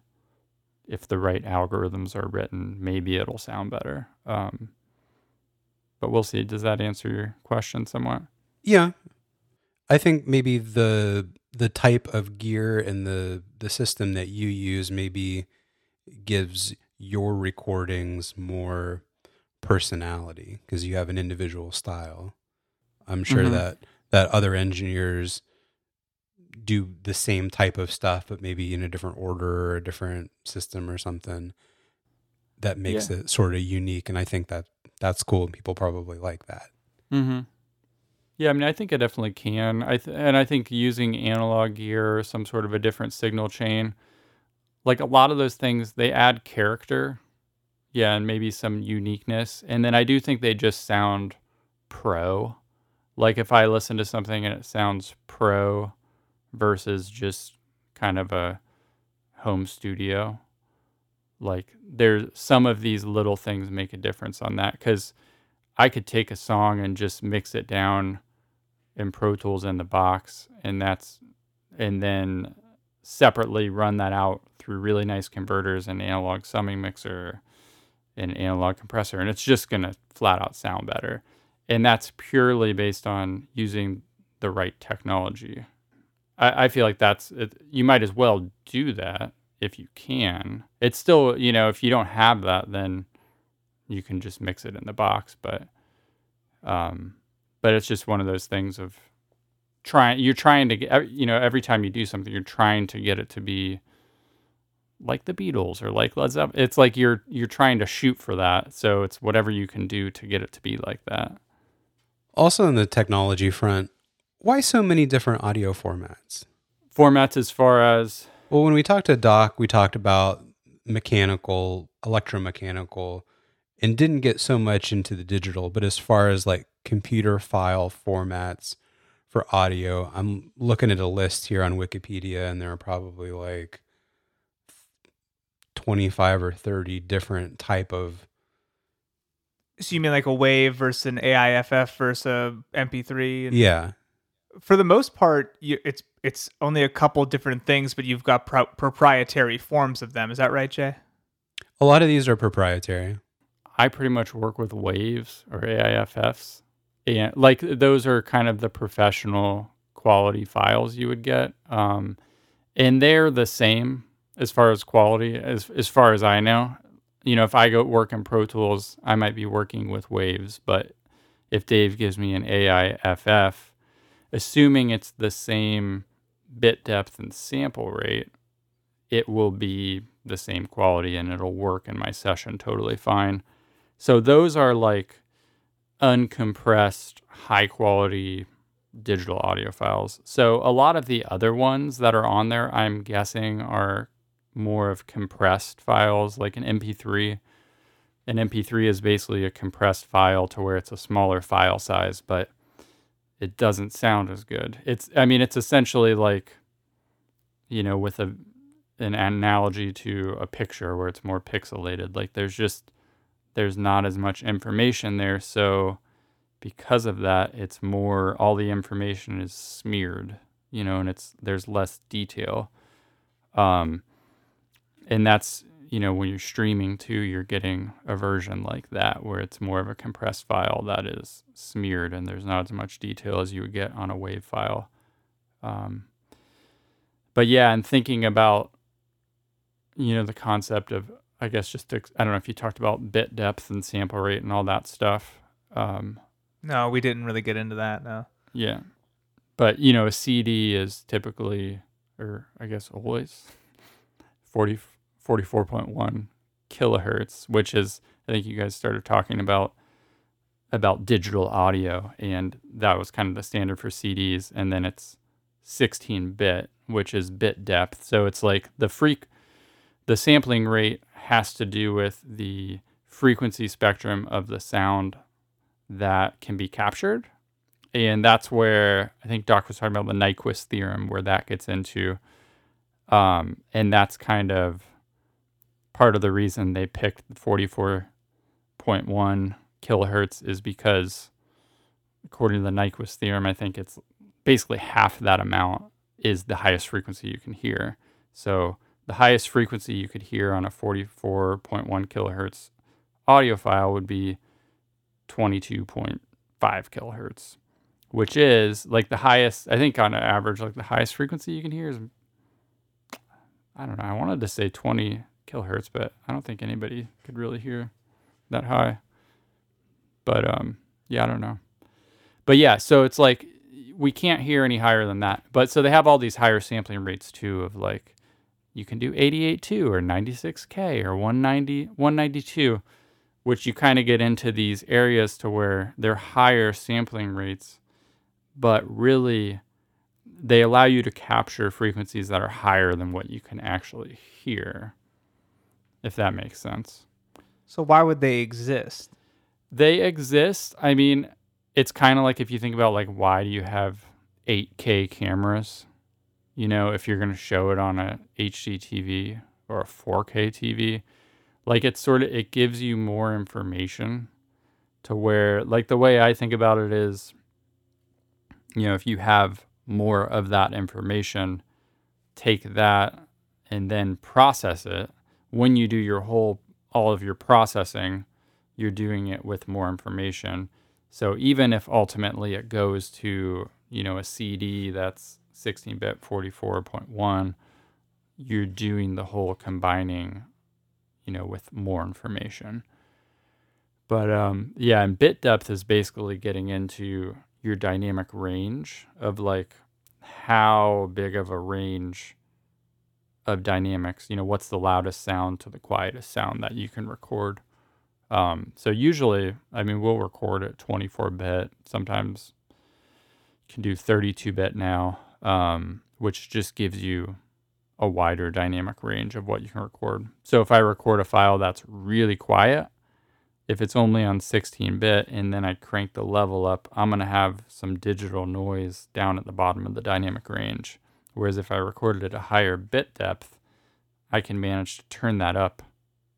C: if the right algorithms are written, maybe it'll sound better. Um, but we'll see. Does that answer your question somewhat?
B: Yeah. I think maybe the the type of gear and the the system that you use maybe gives your recordings more personality because you have an individual style. I'm sure mm-hmm. that that other engineers do the same type of stuff, but maybe in a different order or a different system or something that makes yeah. it sort of unique. And I think that that's cool. And people probably like that.
C: Mm-hmm. Yeah, I mean, I think it definitely can. I th- and I think using analog gear or some sort of a different signal chain, like a lot of those things, they add character. Yeah, and maybe some uniqueness. And then I do think they just sound pro like if I listen to something and it sounds pro versus just kind of a home studio, like there's some of these little things make a difference on that because I could take a song and just mix it down in Pro Tools in the box, and that's and then separately run that out through really nice converters and analog summing mixer and analog compressor, and it's just gonna flat out sound better and that's purely based on using the right technology. I, I feel like that's it, you might as well do that if you can. It's still you know if you don't have that then you can just mix it in the box, but um, but it's just one of those things of trying you're trying to get you know every time you do something you're trying to get it to be like the Beatles or like Led Zeppelin. It's like you're you're trying to shoot for that. So it's whatever you can do to get it to be like that.
B: Also, on the technology front, why so many different audio formats?
C: Formats as far as
B: Well, when we talked to Doc, we talked about mechanical, electromechanical, and didn't get so much into the digital. But as far as like computer file formats for audio, I'm looking at a list here on Wikipedia, and there are probably like 25 or 30 different type of
A: So you mean like a wave versus an AIFF versus a MP3? And
B: yeah
A: For the most part, you, it's it's only a couple different things, but you've got pro- proprietary forms of them. Is that right, Jay?
B: a lot of these are proprietary
C: I pretty much work with waves or AIFFs. And like those are kind of the professional quality files you would get. Um, and they're the same as far as quality as as far as I know. You know, if I go work in Pro Tools, I might be working with waves, but if Dave gives me an AIFF, assuming it's the same bit depth and sample rate, it will be the same quality and it'll work in my session totally fine. So those are like uncompressed, high quality digital audio files. So a lot of the other ones that are on there, I'm guessing, are more of compressed files, like an MP3. An MP3 is basically a compressed file to where it's a smaller file size, but it doesn't sound as good. It's, I mean, it's essentially like, you know, with a an analogy to a picture where it's more pixelated. Like there's just there's not as much information there, so because of that, it's more all the information is smeared, you know, and it's there's less detail. Um, and that's you know when you're streaming too, you're getting a version like that where it's more of a compressed file that is smeared and there's not as much detail as you would get on a wave file. Um, but yeah, and thinking about you know the concept of I guess just to, I don't know if you talked about bit depth and sample rate and all that stuff. Um,
A: No, we didn't really get into that. No.
C: yeah, but you know a CD is typically, or I guess always, 40, 44.1 kilohertz, which is I think you guys started talking about about digital audio, and that was kind of the standard for CDs, and then it's 16 bit, which is bit depth. So it's like the freak the sampling rate has to do with the frequency spectrum of the sound that can be captured. And that's where I think Doc was talking about the Nyquist theorem, where that gets into. Um, and that's kind of part of the reason they picked 44.1 kilohertz is because, according to the Nyquist theorem, I think it's basically half that amount is the highest frequency you can hear. So the highest frequency you could hear on a 44.1 kilohertz audio file would be 22.5 kilohertz, which is like the highest, I think on average, like the highest frequency you can hear is, I don't know, I wanted to say 20 kilohertz, but I don't think anybody could really hear that high. But um, yeah, I don't know. But yeah, so it's like we can't hear any higher than that. But so they have all these higher sampling rates too of like you can do 88.2 or 96K or 190, 192, which you kind of get into these areas to where they're higher sampling rates, but really they allow you to capture frequencies that are higher than what you can actually hear, if that makes sense.
A: So why would they exist?
C: They exist. I mean, it's kind of like if you think about like why do you have 8K cameras? you know, if you're going to show it on a HD TV or a 4K TV, like it sort of it gives you more information to where like the way I think about it is you know, if you have more of that information, take that and then process it. When you do your whole all of your processing, you're doing it with more information. So even if ultimately it goes to, you know, a CD that's 16 bit 44.1, you're doing the whole combining, you know, with more information. But um, yeah, and bit depth is basically getting into your dynamic range of like how big of a range of dynamics, you know, what's the loudest sound to the quietest sound that you can record. Um, so usually, I mean, we'll record at 24 bit, sometimes can do 32 bit now um, which just gives you a wider dynamic range of what you can record. So if I record a file that's really quiet, if it's only on 16 bit and then I crank the level up, I'm going to have some digital noise down at the bottom of the dynamic range. Whereas if I recorded at a higher bit depth, I can manage to turn that up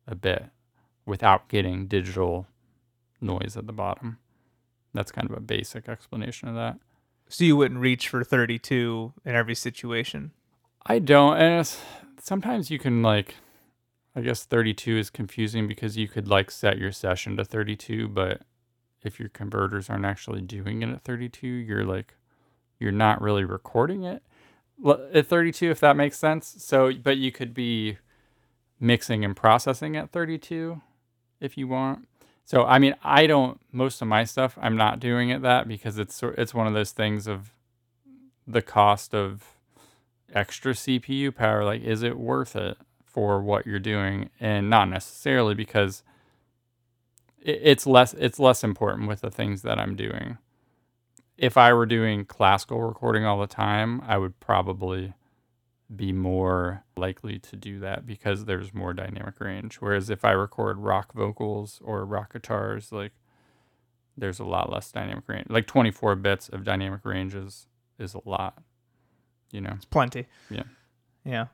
C: a bit without getting digital noise at the bottom. That's kind of a basic explanation of that.
A: So you wouldn't reach for 32 in every situation.
C: I don't, and sometimes you can like I guess 32 is confusing because you could like set your session to 32, but if your converters aren't actually doing it at 32, you're like, you're not really recording it at 32, if that makes sense. So, but you could be mixing and processing at 32 if you want. So, I mean, I don't, most of my stuff, I'm not doing it that because it's, it's one of those things of the cost of extra CPU power. Like, is it worth it? for what you're doing and not necessarily because it's less it's less important with the things that I'm doing. If I were doing classical recording all the time, I would probably be more likely to do that because there's more dynamic range. Whereas if I record rock vocals or rock guitars, like there's a lot less dynamic range. Like 24 bits of dynamic range is, is a lot, you know.
A: It's plenty.
C: Yeah.
A: Yeah.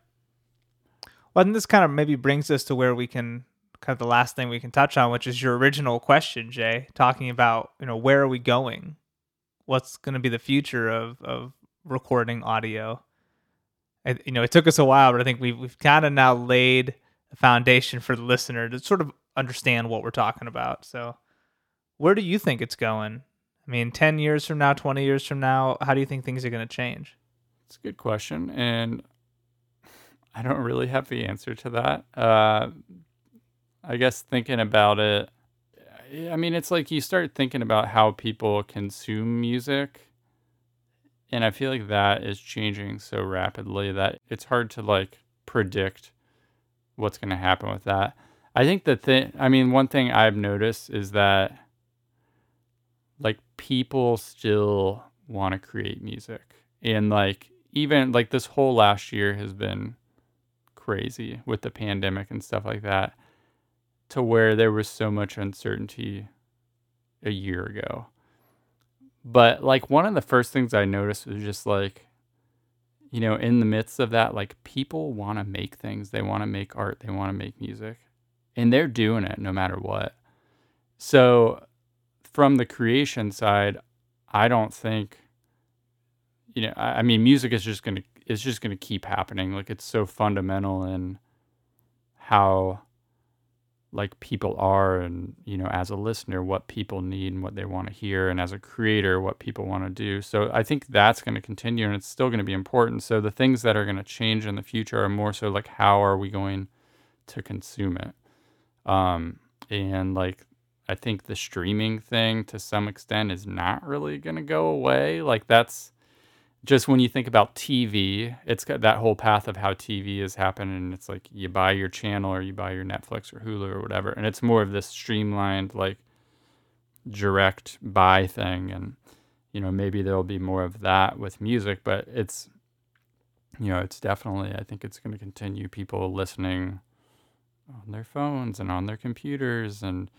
A: Well, and this kind of maybe brings us to where we can kind of the last thing we can touch on, which is your original question, Jay, talking about you know where are we going, what's going to be the future of of recording audio. And, you know, it took us a while, but I think we've we've kind of now laid a foundation for the listener to sort of understand what we're talking about. So, where do you think it's going? I mean, ten years from now, twenty years from now, how do you think things are going to change?
C: It's a good question, and I don't really have the answer to that. Uh, I guess thinking about it, I mean, it's like you start thinking about how people consume music. And I feel like that is changing so rapidly that it's hard to like predict what's going to happen with that. I think the thing, I mean, one thing I've noticed is that like people still want to create music. And like, even like this whole last year has been crazy with the pandemic and stuff like that to where there was so much uncertainty a year ago. But like one of the first things I noticed was just like, you know, in the midst of that, like people want to make things, they want to make art, they want to make music, and they're doing it no matter what. So, from the creation side, I don't think, you know, I, I mean, music is just going to it's just going to keep happening. Like it's so fundamental in how like people are and you know as a listener what people need and what they want to hear and as a creator what people want to do. So i think that's going to continue and it's still going to be important. So the things that are going to change in the future are more so like how are we going to consume it? Um and like i think the streaming thing to some extent is not really going to go away. Like that's just when you think about TV, it's got that whole path of how TV has happened, and it's like you buy your channel or you buy your Netflix or Hulu or whatever, and it's more of this streamlined, like direct buy thing, and you know maybe there'll be more of that with music, but it's you know it's definitely I think it's going to continue people listening on their phones and on their computers and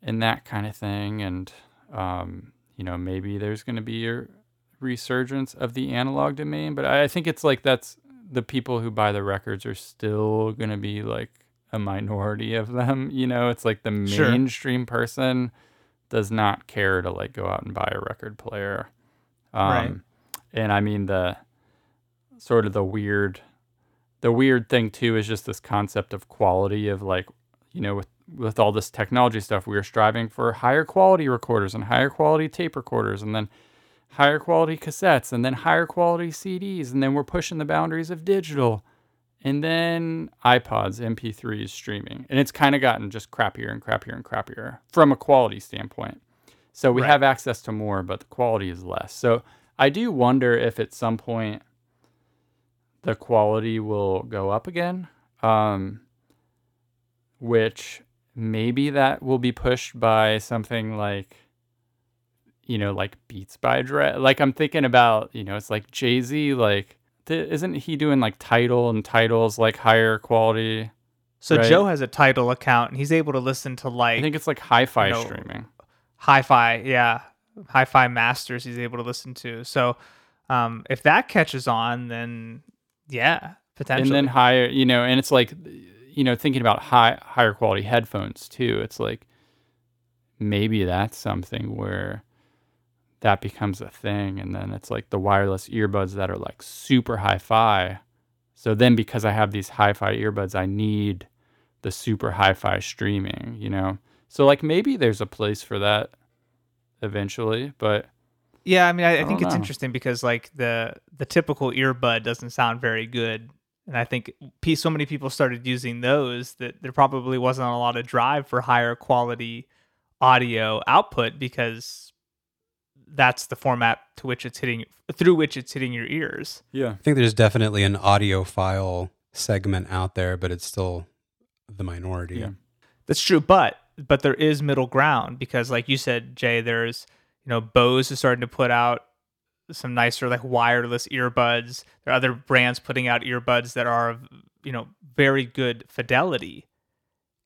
C: and that kind of thing, and um, you know maybe there's going to be your resurgence of the analog domain, but I think it's like that's the people who buy the records are still going to be like a minority of them. You know, it's like the mainstream sure. person does not care to like go out and buy a record player. Um, right. And I mean, the sort of the weird, the weird thing too is just this concept of quality of like, you know, with with all this technology stuff, we are striving for higher quality recorders and higher quality tape recorders, and then higher quality cassettes and then higher quality CDs and then we're pushing the boundaries of digital and then iPods, MP3s, streaming. And it's kind of gotten just crappier and crappier and crappier from a quality standpoint. So we right. have access to more, but the quality is less. So I do wonder if at some point the quality will go up again, um, which maybe that will be pushed by something like you know, like Beats by Dre. Like I'm thinking about, you know, it's like Jay Z, like th- isn't he doing like Tidal and Tidal's like higher quality?
A: So
C: Right.
A: Joe has a Tidal account and he's able to listen to like I
C: think it's like hi-fi
A: no.
C: streaming.
A: hi-fi, yeah, hi-fi masters he's able to listen to. So um, if that catches on, then yeah, potentially.
C: and then higher you know and it's like you know thinking about high higher quality headphones too it's like maybe that's something where that becomes a thing and then it's like the wireless earbuds that are like super hi-fi so then because i have these hi-fi earbuds i need the super hi-fi streaming you know so like maybe there's a place for that eventually but
A: yeah, I mean, I, I
C: I
A: think it's
C: know.
A: interesting because like the the typical earbud doesn't sound very good, and I think so many people started using those that there probably wasn't a lot of drive for higher quality audio output because that's the format to which it's hitting through which it's hitting your ears.
C: yeah
B: I think there's definitely an audiophile segment out there, but it's still the minority.
C: Yeah.
A: That's true, but but there is middle ground because, like you said, Jay, there's you know Bose is starting to put out some nicer like wireless earbuds. There are other brands putting out earbuds that are of you know very good fidelity,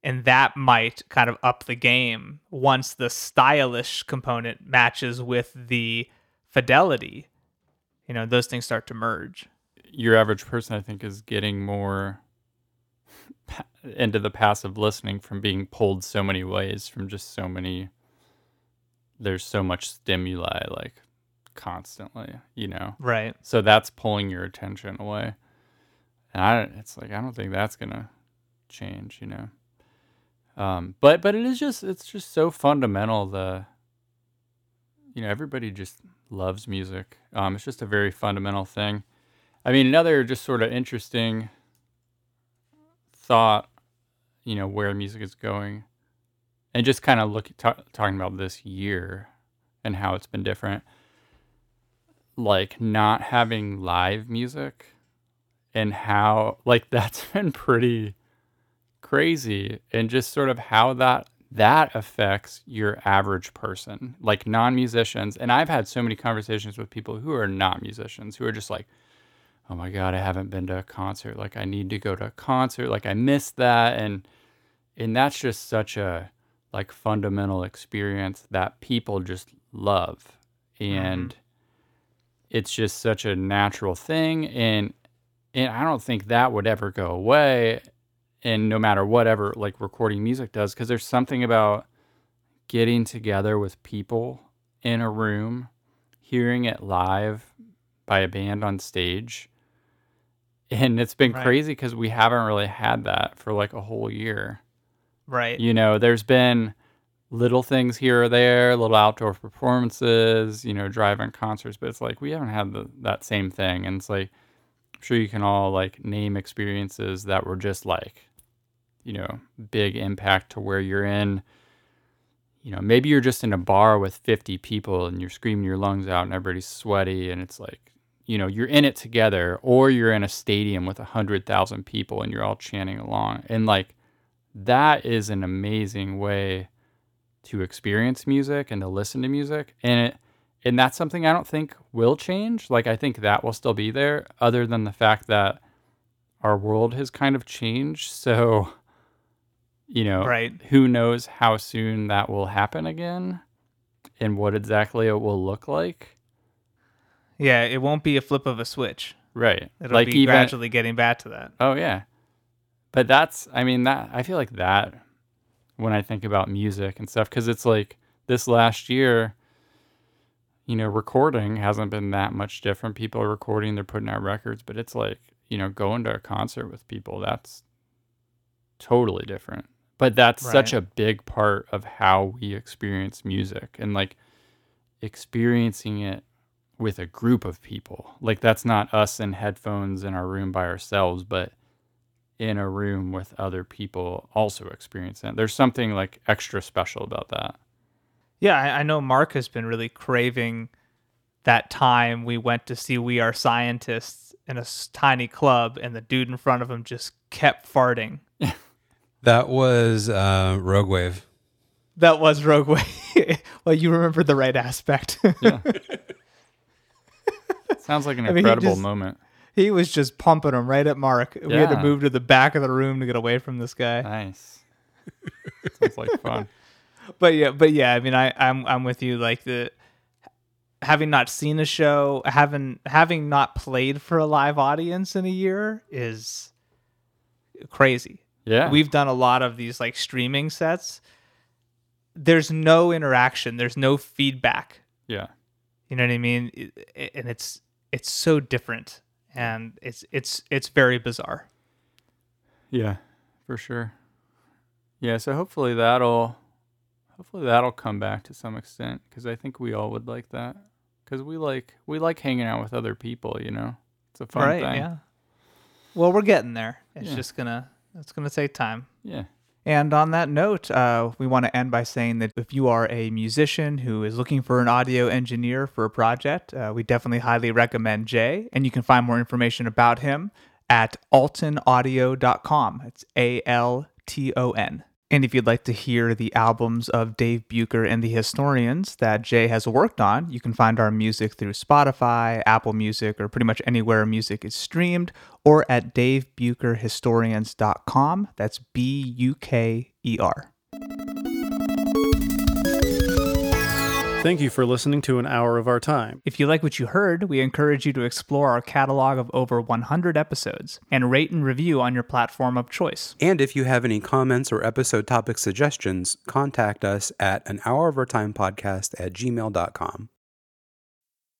A: and that might kind of up the game once the stylish component matches with the fidelity. You know, those things start to merge.
C: your average person, I think, is getting more into the passive listening from being pulled so many ways from just so many. There's so much stimuli, like constantly, you know.
A: Right.
C: So that's pulling your attention away, and I, it's like I don't think that's gonna change, you know. Um, but but it is just it's just so fundamental. The you know everybody just loves music. Um, it's just a very fundamental thing. I mean, another just sort of interesting thought, you know, where music is going, and just kind of look ta- talking about this year and how it's been different. Like not having live music, and how like that's been pretty crazy, and just sort of how that that affects your average person, like non-musicians. And I've had so many conversations with people who are not musicians who are just like, oh my god i haven't been to a concert. Like i need to go to a concert. Like i missed that. And and that's just such a like fundamental experience that people just love. And mm-hmm. it's just such a natural thing. And and i don't think that would ever go away and no matter whatever like recording music does because there's something about getting together with people in a room hearing it live by a band on stage and it's been
A: Right.
C: crazy because we haven't really had that for like a whole year
A: Right.
C: you know there's been little things here or there little outdoor performances you know drive-in concerts but it's like we haven't had the, that same thing and it's like i'm sure you can all like name experiences that were just like you know big impact to where you're in. You know maybe you're just in a bar with 50 people and you're screaming your lungs out and everybody's sweaty and it's like you know you're in it together or you're in a stadium with 100,000 people and you're all chanting along. And like that is an amazing way to experience music and to listen to music. And it and that's something I don't think will change. Like I think that will still be there other than the fact that our world has kind of changed. So you know
A: Right.
C: who knows how soon that will happen again and what exactly it will look like
A: Yeah, it won't be a flip of a switch.
C: right
A: It'll
C: like
A: be
C: even
A: gradually getting back to that.
C: Oh yeah. But that's I mean that I feel like that when I think about music and stuff cuz it's like this last year you know recording hasn't been that much different people are recording they're putting out records but it's like you know going to a concert with people that's totally different but that's such a big part of how we experience music and like experiencing it with a group of people. Like that's not us in headphones in our room by ourselves, but in a room with other people also experiencing it. There's something like extra special about that.
A: Yeah, I, I know Mark has been really craving that time we went to see We Are Scientists in a tiny club, and the dude in front of him just kept farting.
B: That was uh, Rogue Wave.
A: That was Rogue Wave. well, you remember the right aspect.
C: Yeah. Sounds like an
A: I mean, he
C: incredible
A: just-
C: moment.
A: he was just pumping him right at Mark. We had to move to the back of the room to get away from this guy.
C: Nice. Sounds like fun.
A: but yeah, but yeah, I mean, I I'm I'm with you. Like the having not seen a show, having having not played for a live audience in a year is crazy.
C: Yeah.
A: We've done a lot of these like streaming sets. There's no interaction. There's no feedback.
C: yeah.
A: You know what I mean? It- it- and it's it's so different, and it's it's it's very bizarre.
C: Yeah, for sure. Yeah, so hopefully that'll hopefully that'll come back to some extent cuz I think we all would like that cuz we like we like hanging out with other people, you know. It's a fun
A: right?
C: thing.
A: Yeah. Well, we're getting there. It's
C: Yeah.
A: just gonna it's gonna take time.
C: Yeah.
A: And on that note, uh, we want to end by saying that if you are a musician who is looking for an audio engineer for a project, uh, we definitely highly recommend Jay. And you can find more information about him at altonaudio.com. It's A L T O N. And if you'd like to hear the albums of Dave Buker and the Historians that Jay has worked on, you can find our music through Spotify, Apple Music, or pretty much anywhere music is streamed, or at davebukerhistorians.com. That's B U K E R.
D: Thank you for listening to an hour of our time.
A: If you like what you heard, we encourage you to explore our catalog of over 100 episodes and rate and review on your platform of choice.
B: And if you have any comments or episode topic suggestions, contact us at an hour of our time podcast at gmail.com.